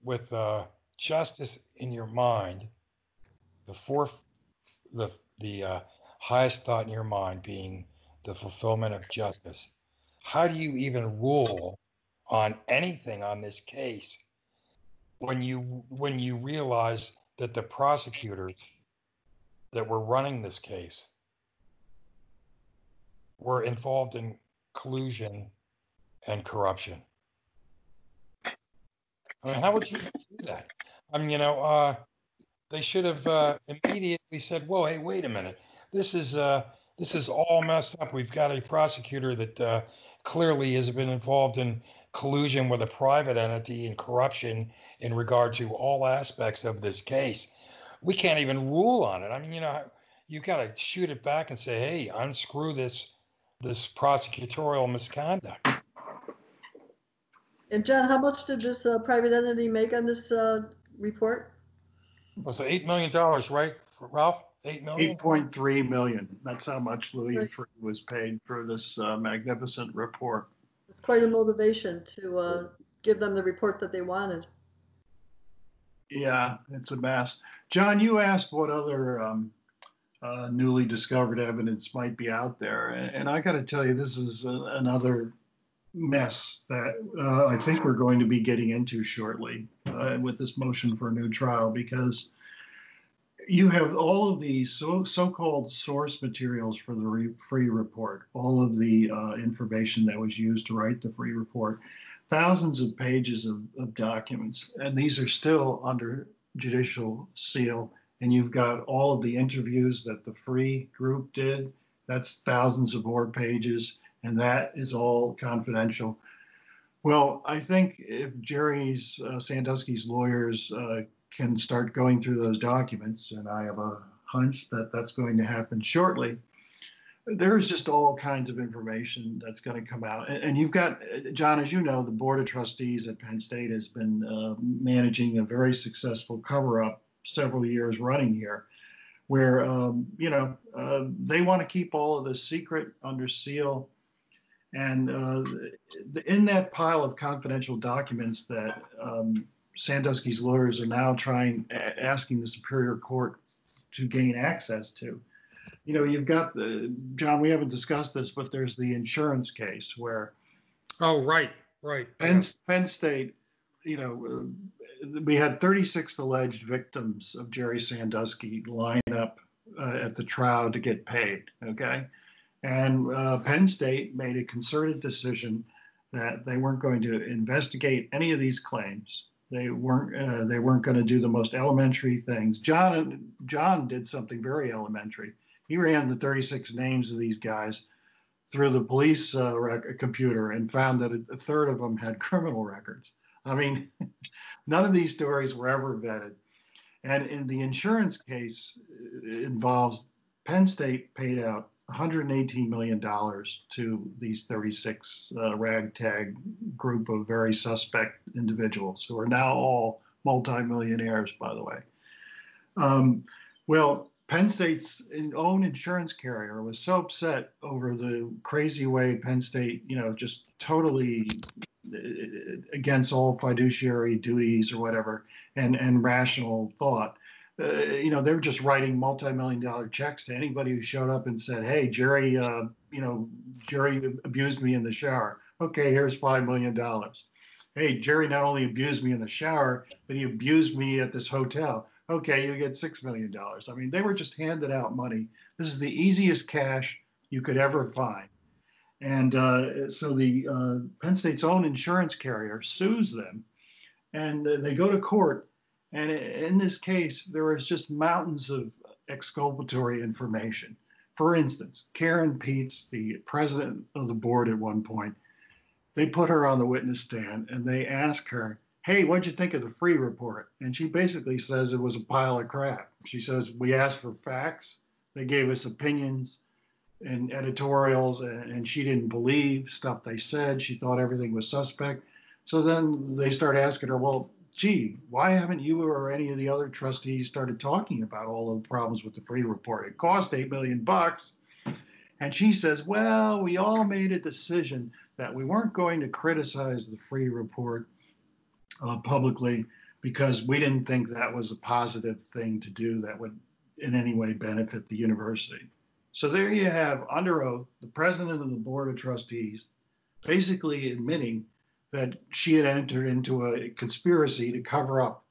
S2: with uh, justice in your mind? The fourth, the the uh, highest thought in your mind being the fulfillment of justice. How do you even rule on anything on this case when you when you realize that the prosecutors that were running this case were involved in collusion and corruption. I mean, how would you do that? I mean, you know, uh, they should have uh, immediately said, "Whoa, hey, wait a minute. This is uh, this is all messed up. We've got a prosecutor that uh, clearly has been involved in collusion with a private entity and corruption in regard to all aspects of this case. We can't even rule on it. I mean, you know, you've got to shoot it back and say, "Hey, unscrew this this prosecutorial misconduct."
S3: And John, how much did this uh, private entity make on this uh, report?
S2: Was it eight million dollars, right, Ralph? Eight million.
S5: Eight point three million. That's how much Louis Freeh was paid for this uh, magnificent report.
S3: It's quite a motivation to uh, give them the report that they wanted.
S5: Yeah, it's a mess. John, you asked what other um, uh, newly discovered evidence might be out there, and, and I got to tell you, this is a, another mess that uh, I think we're going to be getting into shortly uh, with this motion for a new trial because you have all of the so, so-called source materials for the re- Freeh report, all of the uh, information that was used to write the Freeh report thousands of pages of, of documents, and these are still under judicial seal. And you've got all of the interviews that the Freeh group did. That's thousands of more pages, and that is all confidential. Well, I think if Jerry's uh, Sandusky's lawyers uh, can start going through those documents, and I have a hunch that that's going to happen shortly, there's just all kinds of information that's going to come out. And, you've got, John, as you know, the Board of Trustees at Penn State has been uh, managing a very successful cover up several years running here, where, um, you know, uh, they want to keep all of this secret under seal. And uh, in that pile of confidential documents that um, Sandusky's lawyers are now trying, asking the Superior Court to gain access to, you know, you've got the John. We haven't discussed this, but there's the insurance case where
S2: Oh, right, right.
S5: Penn, Penn State, you know, we had 36 alleged victims of Jerry Sandusky line up uh, at the trial to get paid. Okay, and uh, Penn State made a concerted decision that they weren't going to investigate any of these claims. They weren't. Uh, they weren't going to do the most elementary things. John John did something very elementary he ran the 36 names of these guys through the police uh, rec- computer and found that a, third of them had criminal records. I mean, none of these stories were ever vetted. And in the insurance case, it involves Penn State paid out $118 million to these 36 uh, ragtag group of very suspect individuals who are now all multimillionaires, by the way. Um, well, Penn State's own insurance carrier was so upset over the crazy way Penn State, you know, just totally uh, against all fiduciary duties or whatever and, and rational thought. Uh, you know, they were just writing multi-million dollar checks to anybody who showed up and said, "Hey, Jerry, uh, you know, Jerry abused me in the shower. Okay, here's five million dollars. Hey, Jerry not only abused me in the shower, but he abused me at this hotel okay, you get $6 million. I mean, they were just handed out money. This is the easiest cash you could ever find. And uh, so the uh, Penn State's own insurance carrier sues them and they go to court. And in this case, there was just mountains of exculpatory information. For instance, Karen Peetz, the president of the board at one point, they put her on the witness stand and they ask her, hey, what'd you think of the Freeh report? And she basically says it was a pile of crap. She says, we asked for facts, they gave us opinions and editorials, and, and she didn't believe stuff they said. She thought everything was suspect. So then they start asking her, well, gee, why haven't you or any of the other trustees started talking about all of the problems with the Freeh report? It cost eight million bucks. And she says, well, we all made a decision that we weren't going to criticize the Freeh report uh, publicly because we didn't think that was a positive thing to do that would in any way benefit the university. So there you have, under oath, the president of the board of trustees basically admitting that she had entered into a conspiracy to cover up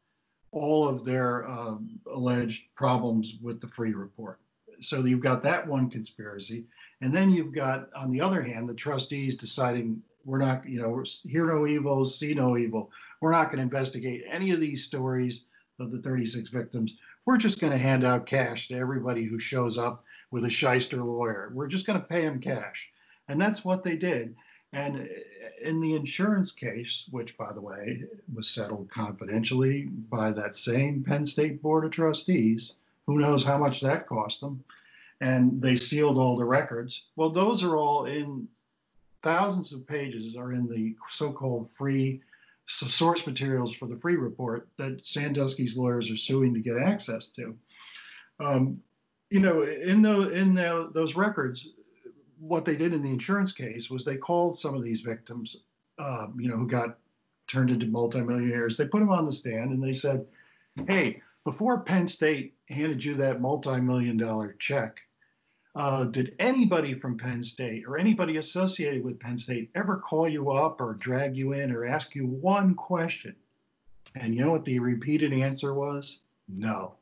S5: all of their um, alleged problems with the Freeh report. So you've got that one conspiracy. And then you've got, on the other hand, the trustees deciding we're not, you know, hear no evil, see no evil. We're not going to investigate any of these stories of the 36 victims. We're just going to hand out cash to everybody who shows up with a shyster lawyer. We're just going to pay them cash. And that's what they did. And in the insurance case, which by the way was settled confidentially by that same Penn State Board of Trustees, who knows how much that cost them, and they sealed all the records. Well, those are all in thousands of pages are in the so-called Freeh source materials for the Freeh report that Sandusky's lawyers are suing to get access to. Um, you know, in the in the, those records, what they did in the insurance case was they called some of these victims, uh, you know, who got turned into multimillionaires. They put them on the stand and they said, "Hey, before Penn State handed you that multi-million dollar check, uh, did anybody from Penn State or anybody associated with Penn State ever call you up or drag you in or ask you one question? And you know what the repeated answer was? No.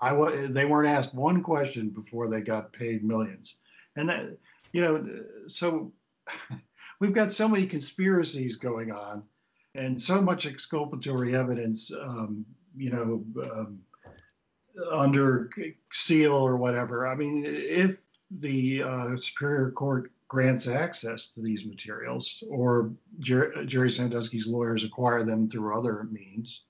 S5: I w- they weren't asked one question before they got paid millions. And that, you know, so we've got so many conspiracies going on and so much exculpatory evidence, um, you know, um, under seal or whatever. I mean, if the uh, Superior Court grants access to these materials, or Jer- Jerry Sandusky's lawyers acquire them through other means,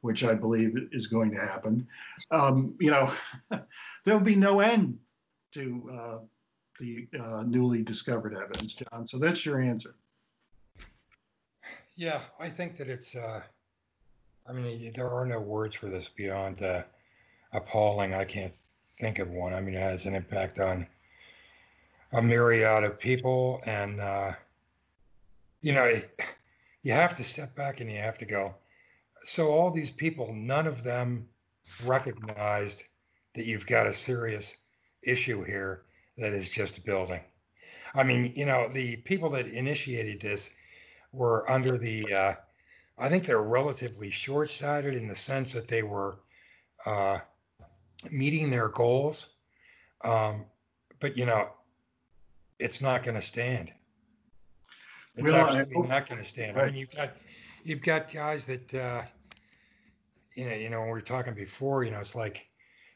S5: which I believe is going to happen, um, you know, there'll be no end to uh, the uh, newly discovered evidence, John. So that's your answer.
S2: Yeah, I think that it's. Uh, I mean, there are no words for this beyond uh, appalling. I can't think of one. I mean, it has an impact on a myriad of people, and uh, you know, you have to step back and you have to go. So all these people, none of them recognized that you've got a serious issue here that is just building. I mean, you know, the people that initiated this were under the, uh, I think they're relatively short sighted in the sense that they were uh, meeting their goals. Um, but you know, it's not going to stand. It's
S5: Well, I
S2: actually
S5: hope-
S2: not going to stand. I mean, you've got you've got guys that uh, you know, you know, when we were talking before, you know, it's like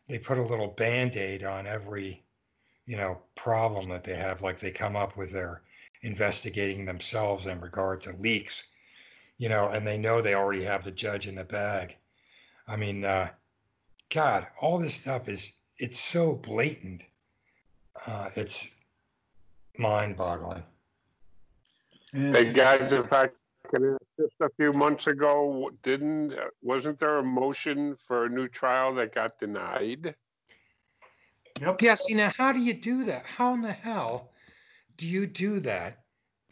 S2: they put a little band-aid on every, you know, problem that they have. Like they come up with their investigating themselves in regard to leaks, you know, and they know they already have the judge in the bag. I mean, uh, God, all this stuff is it's so blatant. Uh, it's mind-boggling.
S5: And
S4: Hey, guys, if I can, just a few months ago, didn't, uh, wasn't there a motion for a new trial that got denied?
S5: Yep.
S2: Yeah, see, now how do you do that? How in the hell do you do that?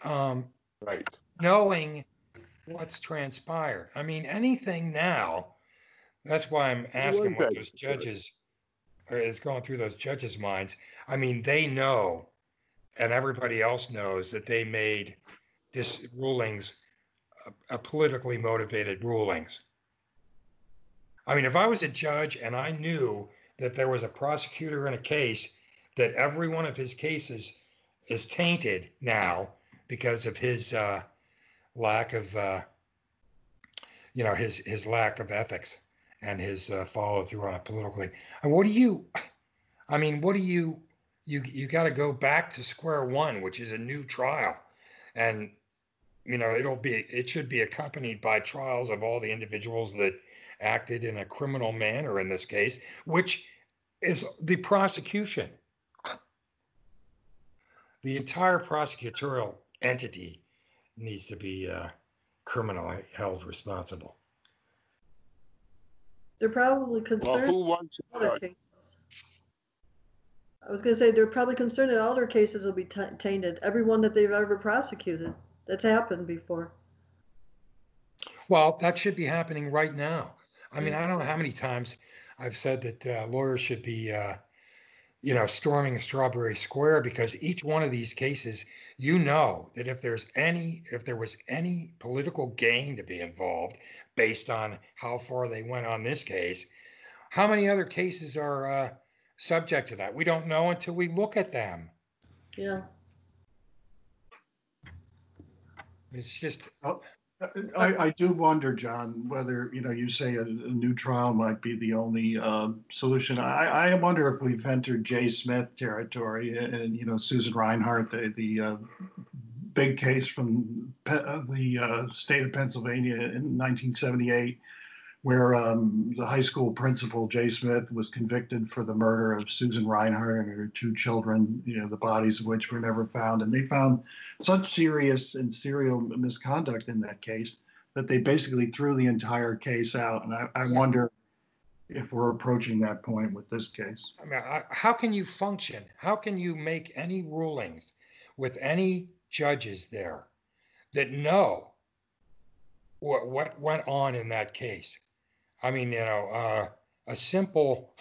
S2: Um,
S4: Right.
S2: knowing what's transpired. I mean, anything now, that's why I'm asking what those judges or is going through those judges' minds. I mean, they know, and everybody else knows that they made this rulings a, a politically motivated rulings. I mean, if I was a judge and I knew that there was a prosecutor in a case that every one of his cases is tainted now because of his uh, lack of, uh, you know, his his lack of ethics and his uh, follow through on a political thing. And what do you? I mean, what do you? You you got to go back to square one, which is a new trial, and you know it'll be it should be accompanied by trials of all the individuals that acted in a criminal manner in this case, which is the prosecution. The entire prosecutorial entity needs to be uh, criminally held responsible.
S3: They're probably
S4: Well,
S3: concerned
S4: who wants to.
S3: I was gonna say, they're probably concerned that all their cases will be ta- tainted, Everyone that they've ever prosecuted. That's happened before.
S2: Well, that should be happening right now. I mean, I don't know how many times I've said that uh, lawyers should be, uh, you know, storming Strawberry Square because each one of these cases, you know, that if there's any, if there was any political gain to be involved based on how far they went on this case, how many other cases are uh, subject to that? We don't know until we look at them.
S3: Yeah,
S2: It's just,
S5: I, I do wonder, John, whether, you know, you say a, a new trial might be the only um, solution. I, I wonder if we've entered Jay Smith territory and, and, you know, Susan Reinert, the, the uh, big case from Pe- uh, the uh, state of Pennsylvania in 1978, where um, the high school principal, Jay Smith, was convicted for the murder of Susan Reinert and her two children, you know, the bodies of which were never found. And they found such serious and serial misconduct in that case that they basically threw the entire case out. And I, I wonder if we're approaching that point with this case.
S2: I mean, I- how can you function? How can you make any rulings with any judges there that know what, what went on in that case? I mean, you know, uh, a simple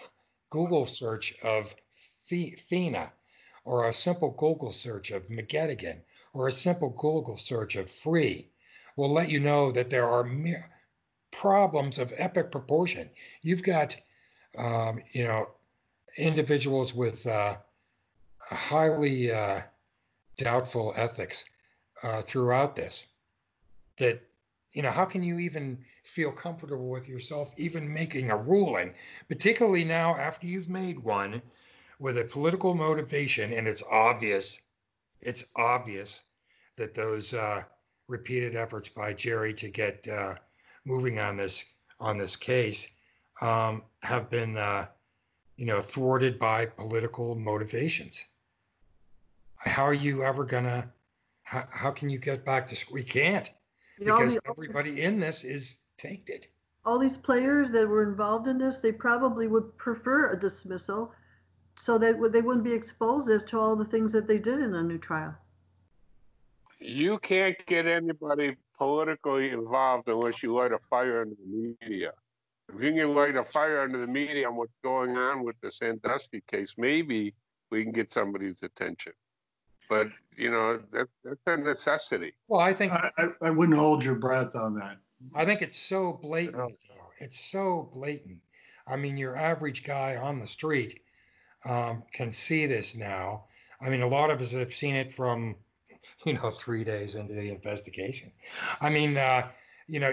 S2: Google search of Fina or a simple Google search of McGettigan or a simple Google search of Freeh will let you know that there are problems of epic proportion. You've got, um, you know, individuals with uh, highly uh, doubtful ethics uh, throughout this. That, you know, how can you even feel comfortable with yourself even making a ruling, particularly now after you've made one with a political motivation and it's obvious, it's obvious that those uh, repeated efforts by Jerry to get uh, moving on this on this case um, have been, uh, you know, thwarted by political motivations. How are you ever gonna? How, how can you get back to school? You can't
S3: You know,
S2: because
S3: the- all these-
S2: everybody in this is tainted.
S3: all these players that were involved in this, they probably would prefer a dismissal so that they wouldn't be exposed as to all the things that they did in a new trial.
S4: You can't get anybody politically involved unless you light a fire under the media. If you can light a fire under the media on what's going on with the Sandusky case, maybe we can get somebody's attention. But, you know, that, that's a necessity.
S2: Well, I think
S5: I, I, I wouldn't hold your breath on that.
S2: I think it's so blatant. though. It's so blatant. I mean, your average guy on the street um, can see this now. I mean, a lot of us have seen it from, you know, three days into the investigation. I mean, uh, you know,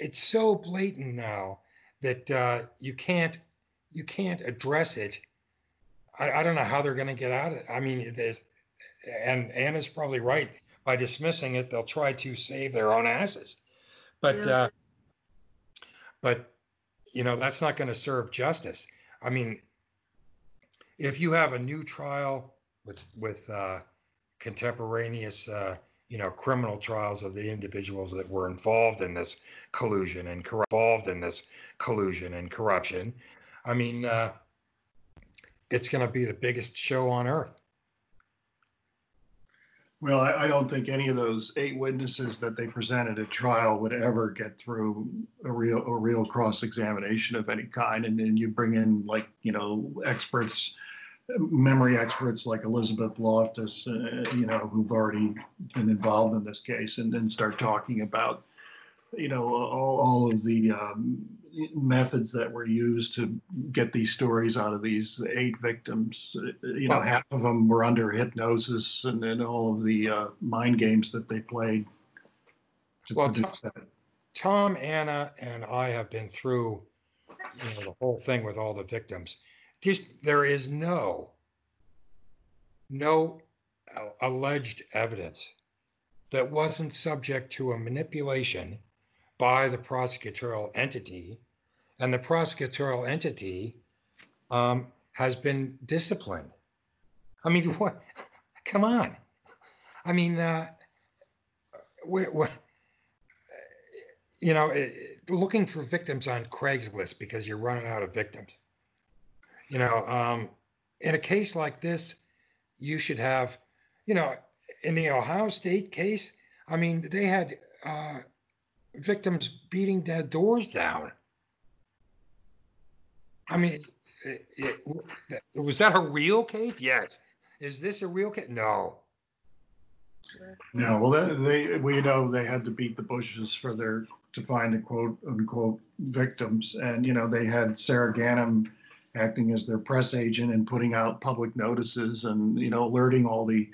S2: it's so blatant now that uh, you can't you can't address it. I, I don't know how they're going to get out of it. I mean, there's, and Anna's probably right. By dismissing it, they'll try to save their own asses. But
S3: Yeah.
S2: uh, but you know that's not going to serve justice. I mean, if you have a new trial with with uh, contemporaneous, uh, you know, criminal trials of the individuals that were involved in this collusion and corru- involved in this collusion and corruption, I mean, uh, it's going to be the biggest show on earth.
S5: Well, I, I don't think any of those eight witnesses that they presented at trial would ever get through a real, a real cross-examination of any kind. And then you bring in like, you know, experts, memory experts like Elizabeth Loftus, uh, you know, who've already been involved in this case and then start talking about, you know, all, all of the um, methods that were used to get these stories out of these eight victims. You know, half of them were under hypnosis and then all of the uh, mind games that they played to
S2: Well,
S5: produce that.
S2: Tom, Anna, and I have been through you know, the whole thing with all the victims. Just there is no no uh, alleged evidence that wasn't subject to a manipulation by the prosecutorial entity, and the prosecutorial entity um, has been disciplined. I mean, what? Come on. I mean, uh, we we you know, looking for victims on Craigslist because you're running out of victims. You know, um, in a case like this, you should have, you know, in the Ohio State case, I mean, they had uh, victims beating their doors down. I mean, eh, eh, it, it, eh, was that a real case? Yes. Is this a real case? No.
S5: No, well, they, we know they had to beat the bushes for their, to find the quote unquote victims. And, you know, they had Sara Ganim acting as their press agent and putting out public notices and, you know, alerting all the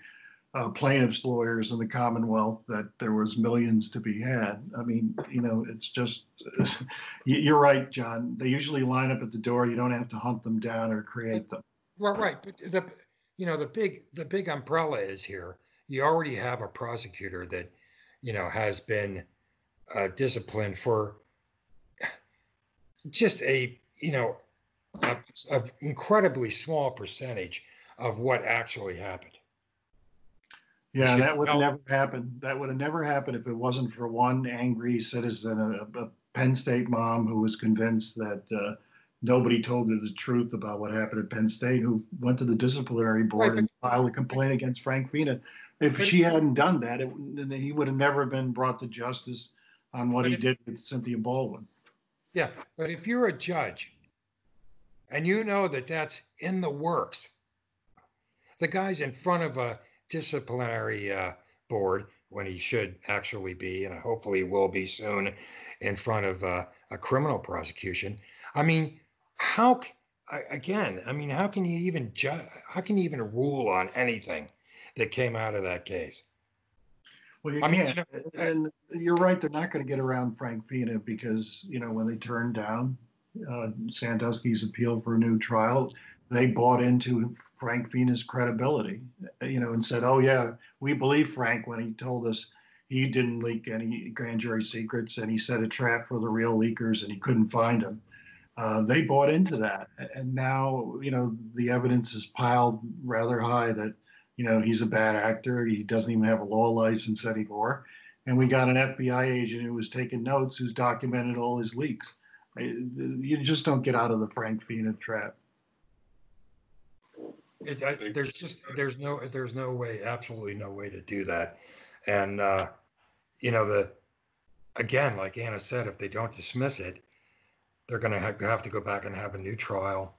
S5: uh, plaintiffs' lawyers in the Commonwealth that there was millions to be had. I mean, you know, it's just, you- you're right, John. They usually line up at the door. You don't have to hunt them down or create them.
S2: Well, right, but the you know the big the big umbrella is here. You already have a prosecutor that you know has been uh, disciplined for just a you know a, a incredibly small percentage of what actually happened.
S5: Yeah, that would have never happened. That would have never happened if it wasn't for one angry citizen, a, a Penn State mom who was convinced that uh, nobody told her the truth about what happened at Penn State, who went to the disciplinary board
S2: Right,
S5: and filed a complaint against Frank Fina. If she hadn't done that, it, then he would have never been brought to justice on what he
S2: if-
S5: did with Cynthia Baldwin.
S2: Yeah, but if you're a judge and you know that that's in the works, the guy's in front of a disciplinary uh, board when he should actually be, and hopefully will be soon, in front of uh, a criminal prosecution. I mean, how? I- Again, I mean, how can you even ju- How can you even rule on anything that came out of that case?
S5: Well, you
S2: I mean, know,
S5: And you're right, they're not going to get around Frank Fina because, you know, when they turned down uh, Sandusky's appeal for a new trial, they bought into Frank Fina's credibility, you know, and said, oh, yeah, we believe Frank when he told us he didn't leak any grand jury secrets and he set a trap for the real leakers and he couldn't find them. Uh, they bought into that. And now, you know, the evidence is piled rather high that you know, he's a bad actor. He doesn't even have a law license anymore. And we got an FBI agent who was taking notes, who's documented all his leaks. You just don't get out of the Frank Fina trap.
S2: It, I, there's just there's no there's no way, absolutely no way to do that. And uh, you know the again, like Anna said, if they don't dismiss it, they're going to have, have to go back and have a new trial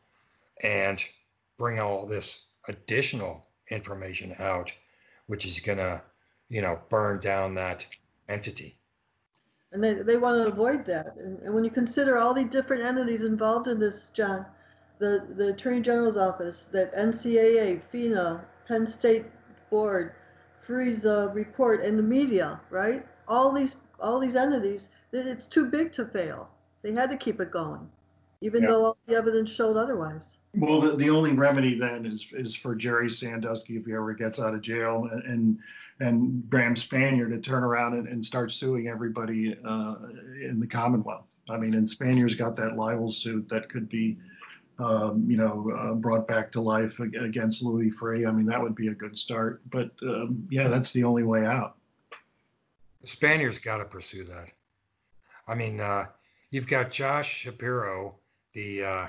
S2: and bring all this additional information out, which is going to you know burn down that entity.
S3: And they, they want to avoid that. And, and when you consider all the different entities involved in this, John, the, the Attorney General's office, that NCAA, Fina, Penn State Board, Freeh's report, and the media, right? All these, all these entities, it's too big to fail. They had to keep it going, even
S5: Yeah.
S3: though all the evidence showed otherwise.
S5: Well, the, the only remedy then is is for Jerry Sandusky, if he ever gets out of jail, and and, and Graham Spanier to turn around and, and start suing everybody uh, in the Commonwealth. I mean, and Spanier's got that libel suit that could be, um, you know, uh, brought back to life against Louis Freeh. I mean, that would be a good start. But um, yeah, that's the only way out.
S2: The Spanier's got to pursue that. I mean, uh, you've got Josh Shapiro, the, uh,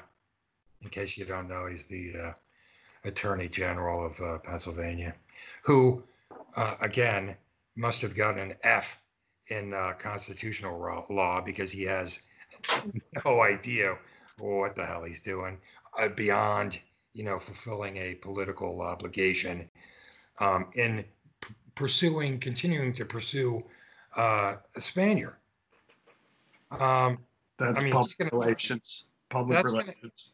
S2: in case you don't know, he's the uh, Attorney General of uh, Pennsylvania, who, uh, again, must have gotten an F in constitutional law because he has no idea what the hell he's doing uh, beyond, you know, fulfilling a political obligation um, in p- pursuing, continuing to pursue uh, a Spanier. Um,
S5: That's
S2: I mean,
S5: public
S2: gonna-
S5: relations, public
S2: That's gonna-
S5: relations.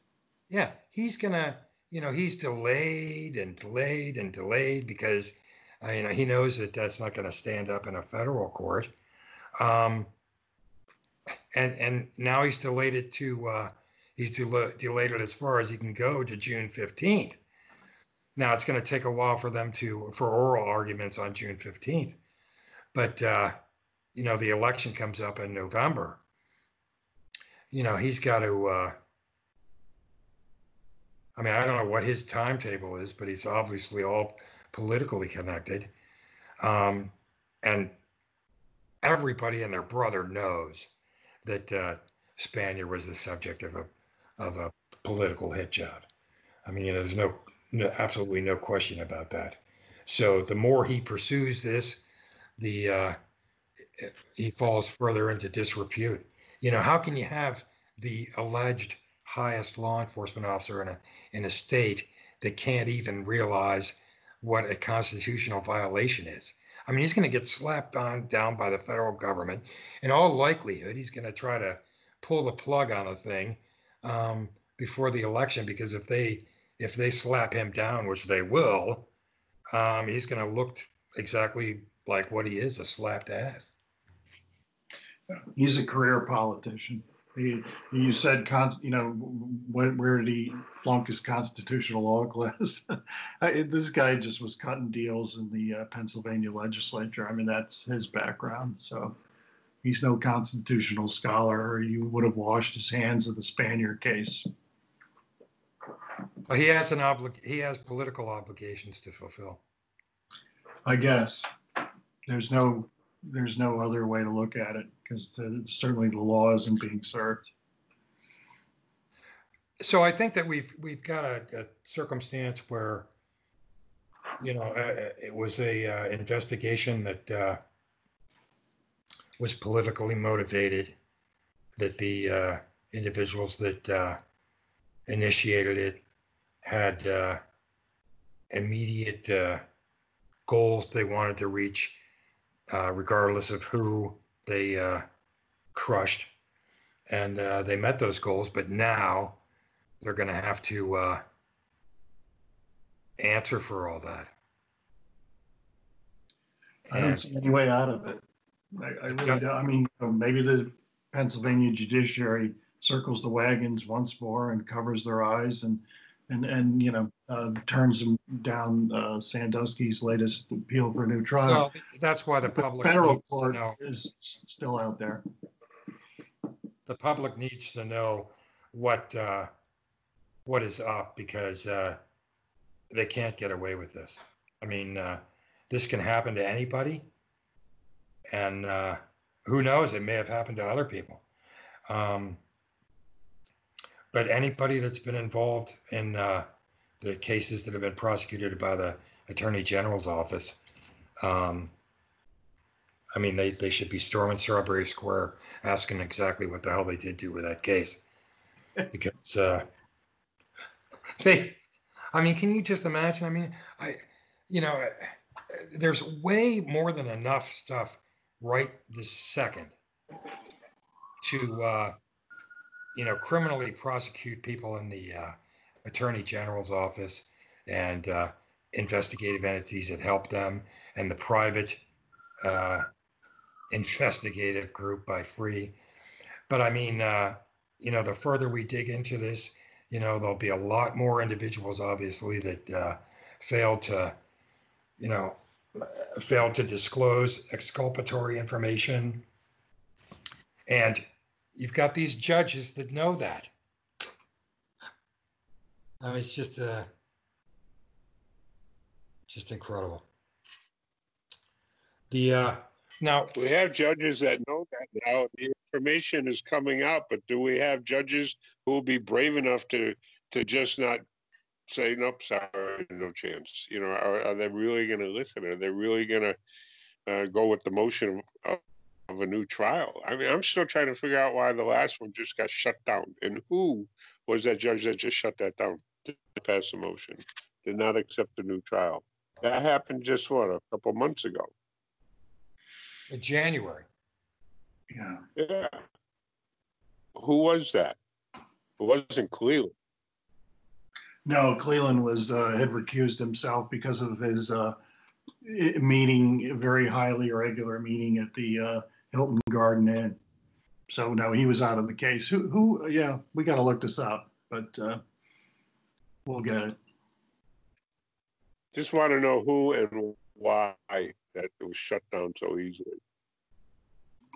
S2: yeah, he's gonna, you know, he's delayed and delayed and delayed because, uh, you know, he knows that that's not going to stand up in a federal court. Um, and and now he's delayed it to, uh, he's del- delayed it as far as he can go to June fifteenth. Now it's going to take a while for them to for oral arguments on June fifteenth, but uh, you know the election comes up in November. You know he's got to. Uh, I mean, I don't know what his timetable is, but he's obviously all politically connected. Um, and everybody and their brother knows that uh, Spanier was the subject of a of a political hit job. I mean, you know, there's no, no absolutely no question about that. So the more he pursues this, the uh, he falls further into disrepute. You know, how can you have the alleged highest law enforcement officer in a in a state that can't even realize what a constitutional violation is. I mean, he's going to get slapped on down by the federal government. In all likelihood, he's going to try to pull the plug on the thing um, before the election because if they if they slap him down, which they will, um, he's going to look exactly like what he is, a slapped ass.
S5: He's a career politician. He, you said, you know, where, where did he flunk his constitutional law class? This guy just was cutting deals in the uh, Pennsylvania legislature. I mean, that's his background. So he's no constitutional scholar, or you would have washed his hands of the Spanier case.
S2: Well, he has an oblig- he has political obligations to fulfill.
S5: I guess there's no there's no other way to look at it because certainly the law isn't being served.
S2: So I think that we've we've got a, a circumstance where, you know, uh, it was a uh, investigation that uh, was politically motivated, that the uh, individuals that uh, initiated it had uh, immediate uh, goals they wanted to reach, uh, regardless of who they uh, crushed, and uh, they met those goals. But now they're going to have to uh, answer for all that.
S5: I don't
S2: And-
S5: see any way out of it. I, I really don't. I mean, you know, maybe the Pennsylvania judiciary circles the wagons once more and covers their eyes and and and you know uh, turns them down uh, Sandusky's latest appeal for a new trial.
S2: Well, that's why the
S5: the
S2: public
S5: federal
S2: needs to
S5: court
S2: know.
S5: is still out there.
S2: The public needs to know what uh, what is up because uh, they can't get away with this. I mean, uh, this can happen to anybody, and uh, who knows? It may have happened to other people. Um, but anybody that's been involved in uh, the cases that have been prosecuted by the Attorney General's office, um, I mean, they, they should be storming Strawberry Square asking exactly what the hell they did do with that case. Because uh, they, I mean, can you just imagine? I mean, I, you know, there's way more than enough stuff right this second to, uh, you know, criminally prosecute people in the uh, Attorney General's office and uh, investigative entities that help them and the private uh, investigative group by Freeh. But I mean, uh, you know, the further we dig into this, you know, there'll be a lot more individuals, obviously, that uh, failed to, you know, failed to disclose exculpatory information. And you've got these judges that know that. I mean, it's just uh, just incredible. The uh, now
S4: We have judges that know that now. The information is coming out, but do we have judges who will be brave enough to, to just not say, nope, sorry, no chance. You know, are, are they really going to listen? Are they really going to uh, go with the motion of, of a new trial? I mean, I'm still trying to figure out why the last one just got shut down and who was that judge that just shut that down to pass the motion, did not accept a new trial. That happened just what a couple months ago.
S2: In January.
S5: Yeah.
S4: Yeah. Who was that? It wasn't Cleland.
S5: No, Cleland was, uh, had recused himself because of his, uh, meeting, very highly irregular meeting at the, uh, Hilton Garden Inn. So no, he was out of the case. Who, who, yeah, we gotta look this up, but, uh, we'll get it.
S4: Just want to know who and why that it was shut down so easily.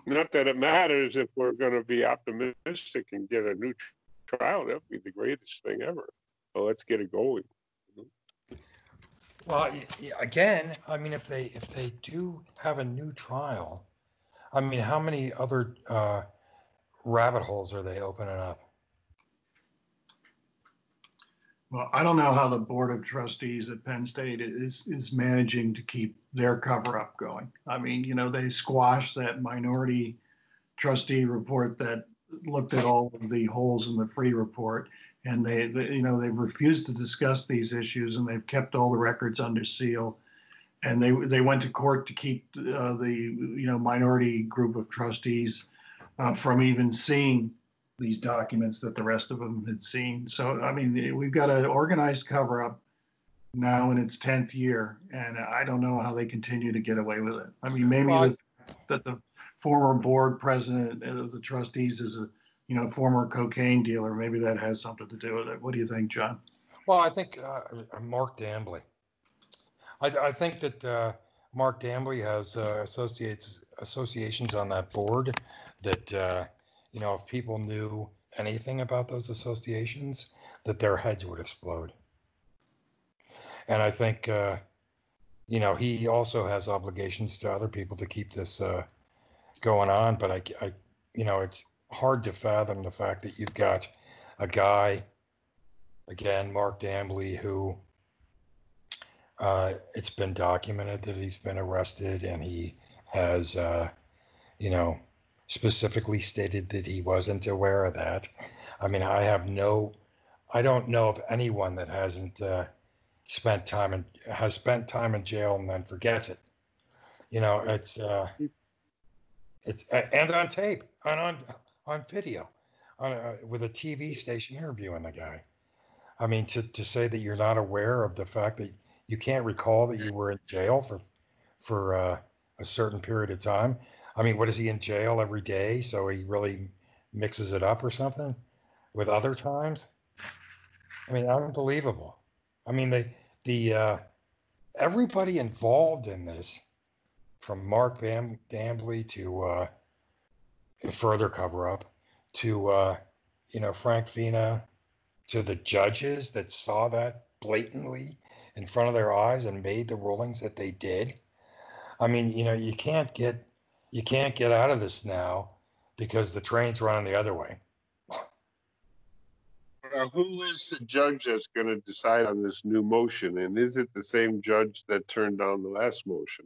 S4: Not that it matters if we're going to be optimistic and get a new trial. That'd be the greatest thing ever. So let's get it going.
S2: Well, y- y- again, I mean, if they, if they do have a new trial, I mean, how many other uh, rabbit holes are they opening up?
S5: Well, I don't know how the Board of Trustees at Penn State is, is managing to keep their cover up going. I mean, you know, they squashed that minority trustee report that looked at all of the holes in the free report. And they, they, you know, they've refused to discuss these issues and they've kept all the records under seal. And they, they went to court to keep uh, the, you know, minority group of trustees uh, from even seeing these documents that the rest of them had seen. So, I mean, we've got an organized cover up now in its 10th year, and I don't know how they continue to get away with it. I mean, maybe
S2: Well,
S5: that the former board president of the trustees is a, you know, former cocaine dealer. Maybe that has something to do with it. What do you think, John?
S2: Well, I think uh, Mark Dambly. I, I think that uh, Mark Dambly has uh, associates associations on that board that uh, you know if people knew anything about those associations, that their heads would explode. And I think uh, you know he also has obligations to other people to keep this uh, going on. But I, I, you know, it's hard to fathom the fact that you've got a guy again, Mark Dambly, who uh, it's been documented that he's been arrested and he has, uh, you know, specifically stated that he wasn't aware of that. I mean, I have no, I don't know of anyone that hasn't uh, spent time in has spent time in jail and then forgets it. You know, it's uh, it's and on tape and on on video, on a, with a TV station interviewing the guy. I mean, to, to say that you're not aware of the fact that you can't recall that you were in jail for for uh, a certain period of time. I mean, what is he in jail every day? So he really mixes it up or something with other times. I mean, unbelievable. I mean, the the uh, everybody involved in this, from Mark Bam Dambly to uh, further cover up to uh, you know Frank Fina, to the judges that saw that blatantly in front of their eyes and made the rulings that they did. I mean, you know, you can't get you can't get out of this now because the train's running the other way.
S4: Uh, who is the judge that's going to decide on this new motion? And is it the same judge that turned down the last motion?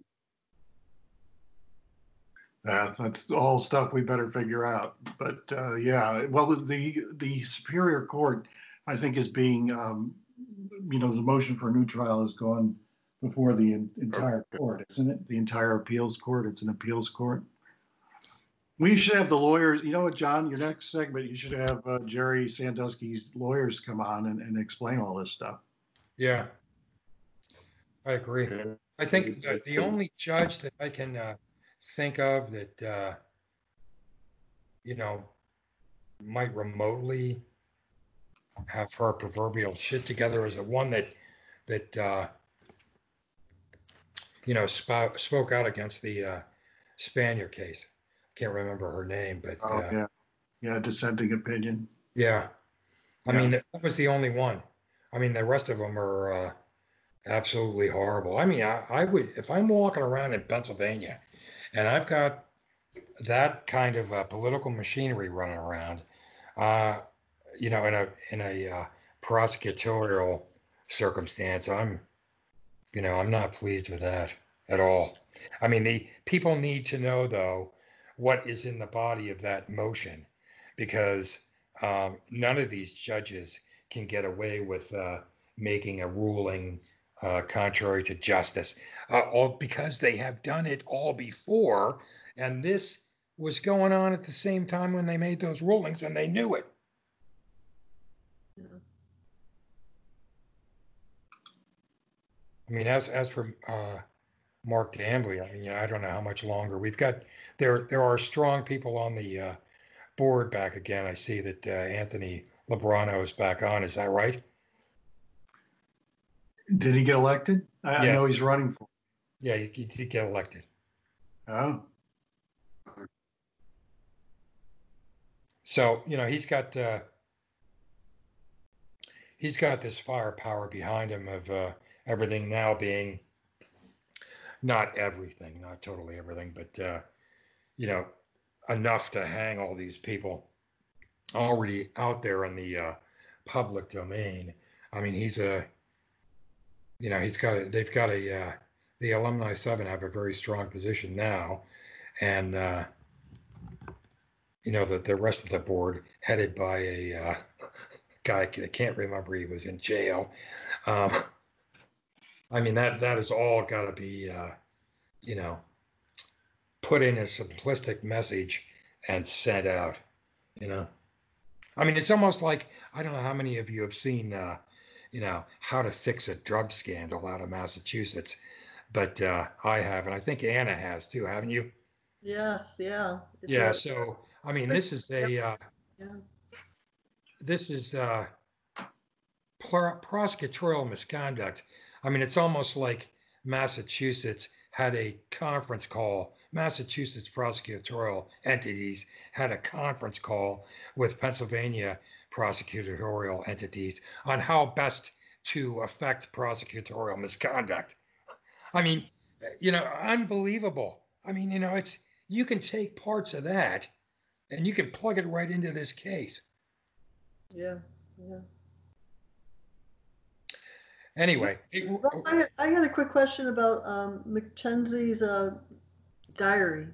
S5: That's all stuff we better figure out. But uh, yeah, well, the the Superior Court, I think, is being, um, you know, the motion for a new trial has gone before the en- entire court, isn't it? The entire appeals court. It's an appeals court. We should have the lawyers. You know what, John? Your next segment, you should have uh, Jerry Sandusky's lawyers come on and, and explain all this stuff.
S2: Yeah, I agree. I think the, the only judge that I can uh, think of that uh, you know might remotely have her proverbial shit together is the one that that uh, you know spoke spoke out against the uh, Spanier case. I can't remember her name, but
S5: Oh,
S2: uh,
S5: yeah. Yeah, dissenting opinion.
S2: yeah. I
S5: Yeah.
S2: mean, that was the only one. I mean, the rest of them are uh, absolutely horrible. I mean, I, I would, if I'm walking around in Pennsylvania and I've got that kind of uh, political machinery running around, uh, you know, in a, in a uh, prosecutorial circumstance. I'm, you know, I'm not pleased with that at all. I mean, the people need to know though what is in the body of that motion, because um, none of these judges can get away with uh, making a ruling uh, contrary to justice, uh, all because they have done it all before, and this was going on at the same time when they made those rulings, and they knew it.
S3: Yeah.
S2: I mean, as as for uh, Mark Dambly, I mean, you know, I don't know how much longer we've got. There there are strong people on the uh, board back again. I see that uh, Anthony Lubrano is back on. Is that right?
S5: Did he get elected? I, I know he's running for.
S2: Yeah, he, he did get elected.
S5: Oh,
S2: So you know, he's got uh, he's got this firepower behind him of uh, everything now being not everything, not totally everything, but uh, you know, enough to hang all these people already out there in the uh, public domain. I mean, he's a you know, he's got a, they've got a uh, the alumni seven have a very strong position now, and uh, you know, the, the rest of the board headed by a uh, guy I can't remember, he was in jail. Um, I mean, that, that has all got to be, uh, you know, put in a simplistic message and sent out, you know. I mean, it's almost like, I don't know how many of you have seen, uh, you know, how to fix a drug scandal out of Massachusetts, but uh, I have, and I think Anna has too, haven't you?
S3: Yes, yeah. It's
S2: Yeah,
S3: a-
S2: so I mean, this is a uh,
S3: Yeah.
S2: this is uh, pr- prosecutorial misconduct. I mean, it's almost like Massachusetts had a conference call. Massachusetts prosecutorial entities had a conference call with Pennsylvania prosecutorial entities on how best to affect prosecutorial misconduct. I mean, you know, unbelievable. I mean, you know, it's you can take parts of that and you can plug it right into this case.
S3: Yeah, yeah.
S2: Anyway, it-
S3: Well, I, I had a quick question about um, McKenzie's uh, diary.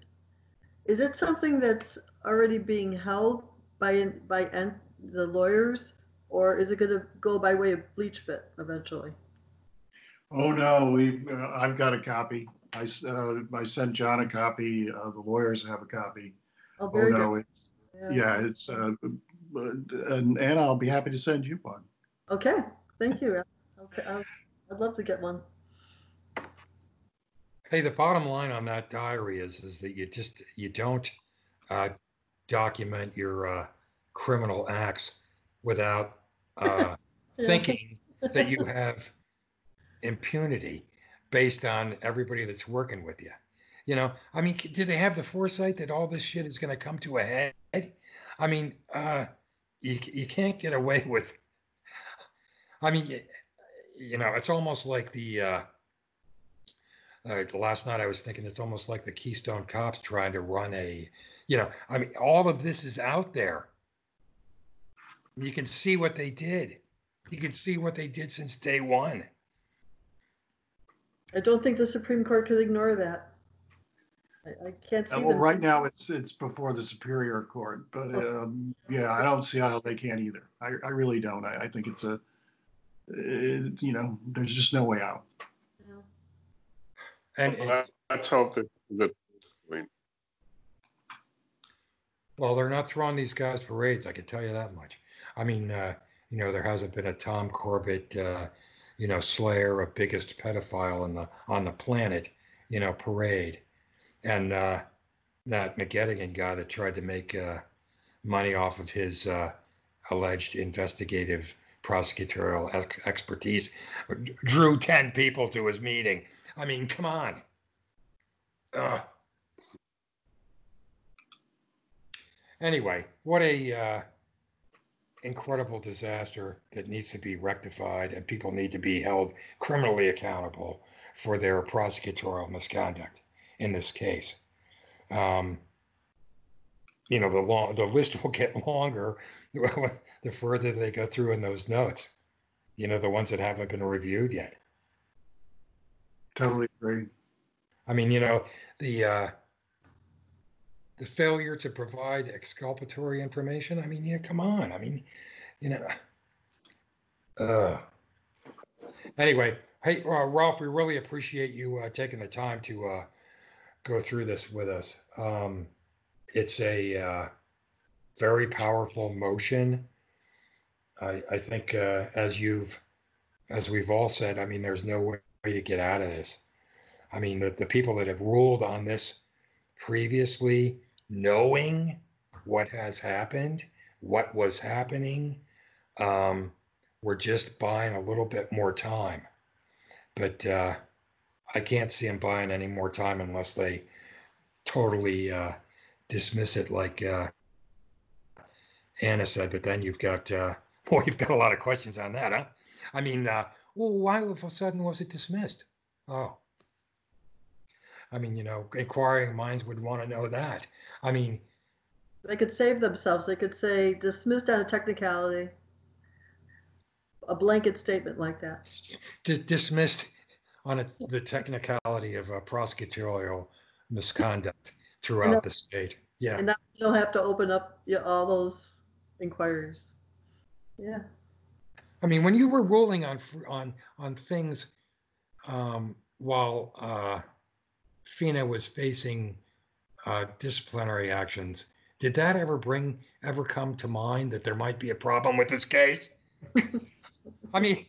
S3: Is it something that's already being held by by en- the lawyers, or is it going to go by way of BleachBit eventually?
S5: oh no, we, uh, I've got a copy. I, s- uh, I sent John a copy. Uh, the lawyers have a copy.
S3: Oh,
S5: Oh
S3: very good.
S5: no, it's, yeah, it's, uh, and, and I'll be happy to send you one.
S3: Okay, thank you. T- I'll, I'd love to get one.
S2: hey, the bottom line on that diary is is that you just you don't uh, document your uh, criminal acts without uh,
S3: Yeah.
S2: thinking that you have impunity based on everybody that's working with you. You know, I mean, do they have the foresight that all this shit is going to come to a head? I mean, uh, you you can't get away with. I mean, you know, it's almost like the. Uh, uh, last night I was thinking it's almost like the Keystone Cops trying to run a, you know, I mean, all of this is out there. You can see what they did. You can see what they did since day one.
S3: I don't think the Supreme Court could ignore that. I, I can't see
S5: Uh, Well,
S3: them.
S5: right now it's, it's before the Superior Court, but, um, yeah, I don't see how they can either. I, I really don't. I, I think it's a, it, you know, there's just no way out.
S3: Yeah.
S2: And
S4: Well, Let's hope that, that, I mean,
S2: well, they're not throwing these guys parades. I can tell you that much. I mean, uh, you know, there hasn't been a Tom Corbett, uh, you know, slayer of biggest pedophile on the on the planet, you know, parade, and uh, that McGettigan guy that tried to make uh, money off of his uh, alleged investigative prosecutorial ex- expertise drew 10 people to his meeting. I mean, come on. Ugh. Anyway, what a uh, incredible disaster that needs to be rectified, and people need to be held criminally accountable for their prosecutorial misconduct in this case. Um, you know, the long the list will get longer the further they go through in those notes. You know, the ones that haven't been reviewed yet.
S5: Totally agree.
S2: I mean, you know, the uh, the failure to provide exculpatory information. I mean, yeah, come on. I mean, you know. Uh, anyway, hey, uh, Ralph, we really appreciate you uh, taking the time to uh, go through this with us. Um, it's a uh, very powerful motion. I, I think, uh, as you've, as we've all said, I mean, there's no way to get out of this. I mean, the, the people that have ruled on this previously, knowing what has happened, what was happening, um, we're just buying a little bit more time. But uh, I can't see them buying any more time unless they totally uh, dismiss it, like uh, Anna said. But then you've got, uh, boy, you've got a lot of questions on that, huh? I mean, uh, well, why all of a sudden was it dismissed? Oh. I mean, you know, inquiring minds would want to know that. I mean,
S3: They could save themselves. They could say dismissed out of technicality. A blanket statement like that.
S2: di- dismissed on a, the technicality of prosecutorial misconduct throughout the state. Yeah.
S3: And now you don't have to open up yeah, all those inquiries. Yeah.
S2: I mean, when you were ruling on on on things um, while uh, Fina was facing uh, disciplinary actions, did that ever bring ever come to mind that there might be a problem with this case? I mean,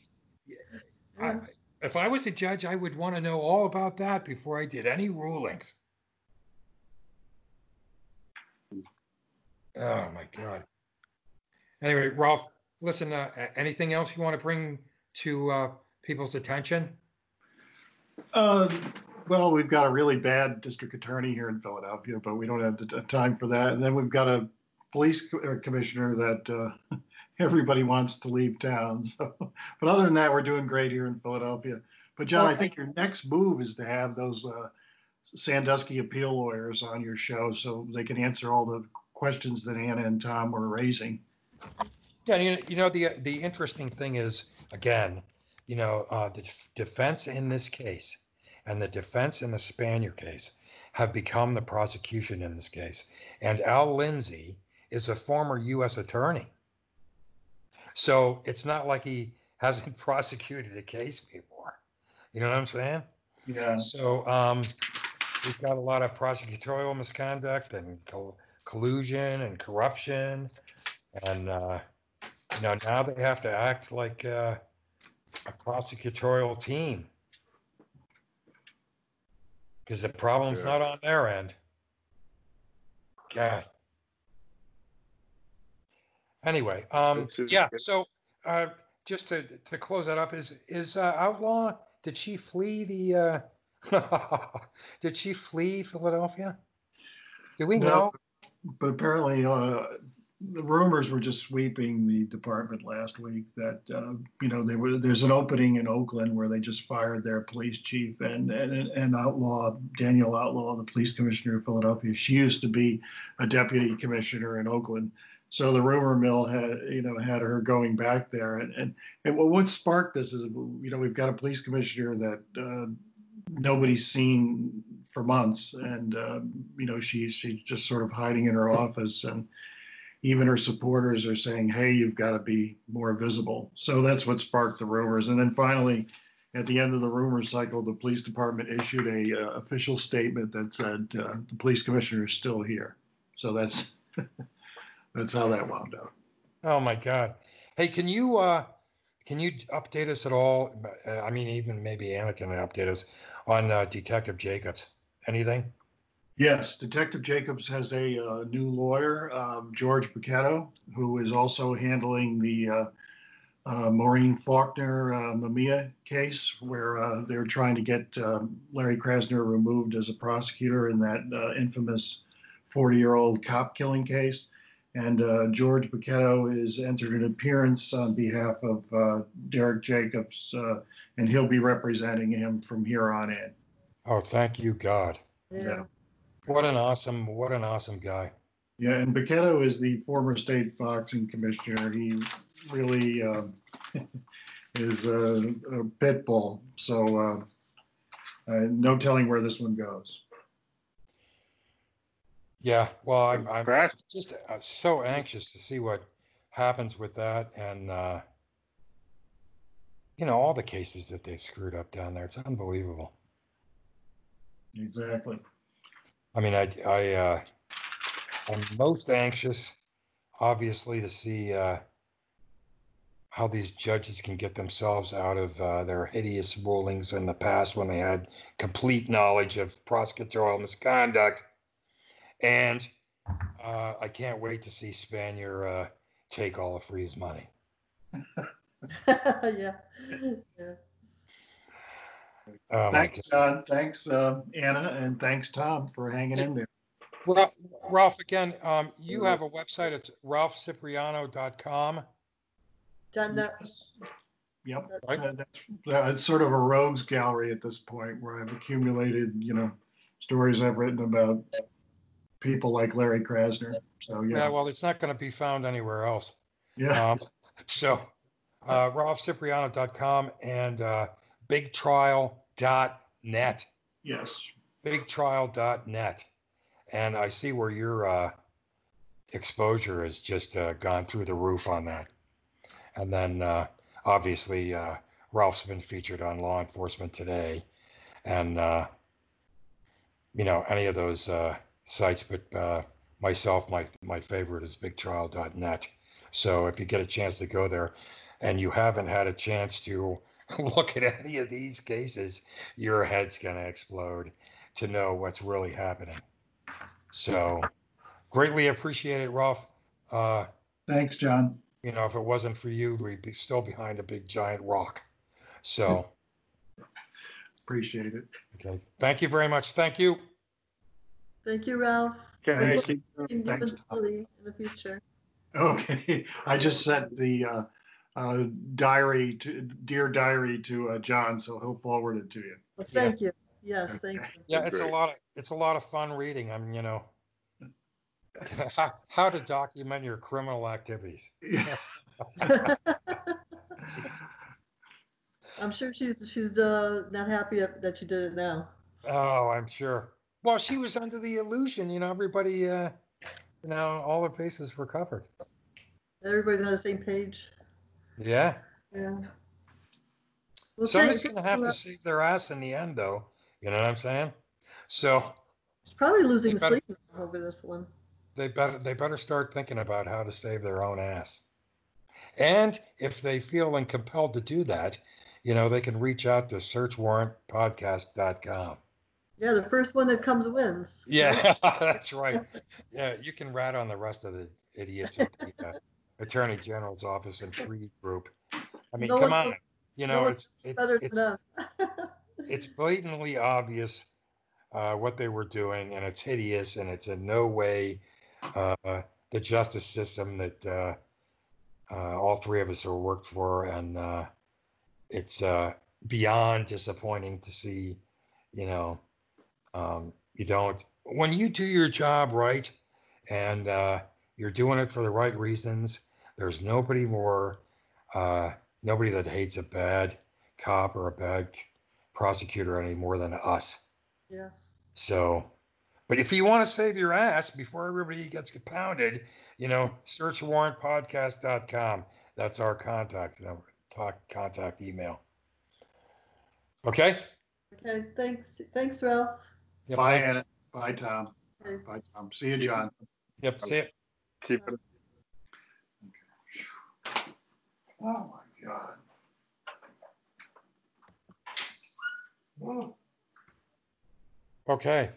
S2: I, if I was a judge, I would want to know all about that before I did any rulings. Oh my God. Anyway, Ralph, listen, uh, anything else you want to bring to uh, people's attention?
S5: Uh, well, we've got a really bad district attorney here in Philadelphia, but we don't have the t- time for that. And then we've got a police co- uh, commissioner that uh, everybody wants to leave town. So, but other than that, we're doing great here in Philadelphia. But John, I think your next move is to have those uh, Sandusky appeal lawyers on your show so they can answer all the questions that Anna and Tom were raising.
S2: Yeah, you know, you know the the interesting thing is again, you know, uh, the def- defense in this case and the defense in the Spanier case have become the prosecution in this case. And Al Lindsay is a former U.S. attorney, so it's not like he hasn't prosecuted a case before. You know what I'm saying?
S5: Yeah.
S2: So um, we've got a lot of prosecutorial misconduct and collusion and corruption, and uh, you know now they have to act like uh, a prosecutorial team because the problem's
S4: Yeah.
S2: not on their end. God. Anyway, um, yeah. So uh, just to to close that up, is is uh, outlaw? Did she flee the? Uh, did she flee Philadelphia? Do we
S5: No.
S2: know?
S5: But apparently, uh, the rumors were just sweeping the department last week that, uh, you know, there were, there's an opening in Oakland where they just fired their police chief and, and, and Outlaw, Danielle Outlaw, the police commissioner of Philadelphia. She used to be a deputy commissioner in Oakland. So the rumor mill had, you know, had her going back there. And, and, and what sparked this is, you know, we've got a police commissioner that, uh, nobody's seen for months. And uh, you know she, she's just sort of hiding in her office and even her supporters are saying hey you've got to be more visible. So that's what sparked the rumors. And then finally at the end of the rumor cycle the police department issued a uh, official statement that said uh, the police commissioner is still here. So that's that's how that wound up.
S2: Oh my God! Hey, can you uh, can you update us at all? Uh, I mean, even maybe Anna can update us on uh, Detective Jacobs. Anything?
S5: Yes, Detective Jacobs has a uh, new lawyer, um, George Bochetto, who is also handling the uh, uh, Maureen Faulkner uh, Mumia case, where they're trying to get um, Larry Krasner removed as a prosecutor in that infamous 40 year old cop killing case. And uh, George Bochetto is entered an appearance on behalf of uh, Derek Jacobs, uh, and he'll be representing him from here on in.
S2: Oh, thank you, God!
S3: Yeah.
S2: What an awesome, what an awesome guy.
S5: Yeah, and Bochetto is the former state boxing commissioner. He really um, is a, a pit bull. So uh, uh, no telling where this one goes.
S2: Yeah, well, I'm, I'm just uh, so anxious to see what happens with that and, uh, you know, all the cases that they've screwed up down there. It's unbelievable.
S5: Exactly.
S2: I mean, I, I, uh, I'm most anxious, obviously, to see, uh, how these judges can get themselves out of, uh, their hideous rulings in the past when they had complete knowledge of prosecutorial misconduct. And, uh, I can't wait to see Spanier, uh, take all of Freeh's money.
S3: Yeah, yeah.
S2: Oh,
S5: Thanks, John. Thanks, uh, Anna, and thanks, Tom, for hanging in there.
S2: Ra- Ralph, again, um, you have a website, it's ralphcipriano.com.
S3: John, that,
S5: Yes. Yep.
S2: Right.
S5: Uh, that's- uh, It's sort of a rogues gallery at this point where I've accumulated, you know, stories I've written about people like Larry Krasner. So,
S2: Yeah,
S5: yeah,
S2: well, it's not going to be found anywhere else.
S5: yeah,
S2: Um, so, uh, ralphcipriano.com and, uh, bigtrial.net,
S5: yes.
S2: bigtrial.net. And I see where your, uh, exposure has just, uh, gone through the roof on that. And then, uh, obviously, uh, Ralph's been featured on Law Enforcement Today and, uh, you know, any of those, uh, sites, but, uh, myself, my, my favorite is bigtrial.net. So if you get a chance to go there and you haven't had a chance to look at any of these cases, your head's going to explode to know what's really happening. So greatly appreciate it, Ralph. Uh,
S5: Thanks, John.
S2: you know, if it wasn't for you, we'd be still behind a big giant rock. So,
S5: Appreciate it.
S2: okay. Thank you very much. Thank you.
S3: Thank you, Ralph.
S4: okay,
S5: Thanks.
S3: Seeing you
S5: Thanks,
S3: in
S5: Tom.
S3: The future.
S5: Okay, I just sent the uh, uh, diary to Dear Diary to uh, John, so he'll forward it to you.
S3: Well,
S2: Yeah.
S3: thank you. Yes, thank you.
S2: Yeah, it's a
S4: Great.
S2: lot of it's a lot of fun reading. I'm, you know, how, how to document your criminal activities.
S3: you. I'm sure she's, she's, uh, not happy that you did it now.
S2: Oh, I'm sure. Well, she was under the illusion, you know, everybody, uh, you know, all the faces were covered.
S3: Everybody's on the same page.
S2: Yeah.
S3: Yeah. Well,
S2: Somebody's going to have to save their ass in the end, though. You know what I'm saying? So
S3: She's probably losing
S2: better-
S3: sleep over this one.
S2: they better they better start thinking about how to save their own ass. And if they feel compelled to do that, you know, they can reach out to searchwarrantpodcast.com.
S3: Yeah, the first one that comes wins.
S2: Yeah, that's right. Yeah, you can rat on the rest of the idiots at the uh, Attorney General's office and Freeh Group. I mean,
S3: No
S2: come on. You know,
S3: one
S2: it's it, it's it's blatantly obvious uh, what they were doing, and it's hideous, and it's in no way uh, the justice system that uh, uh, all three of us are worked for, and uh, it's uh, beyond disappointing to see. You know, um, you don't when you do your job right, and uh, you're doing it for the right reasons. There's nobody more, uh, nobody that hates a bad cop or a bad prosecutor any more than us.
S3: Yes.
S2: So, but if you want to save your ass before everybody gets pounded, you know, search warrantpodcast.com. That's our contact number, talk, contact email. Okay.
S3: Okay, thanks, thanks, Ralph.
S2: Yep,
S5: Bye, Anna. Bye, Tom. Bye, Tom. See you, John.
S2: Yep. See you.
S4: keep it.
S5: Oh, my God. Oh.
S2: Okay.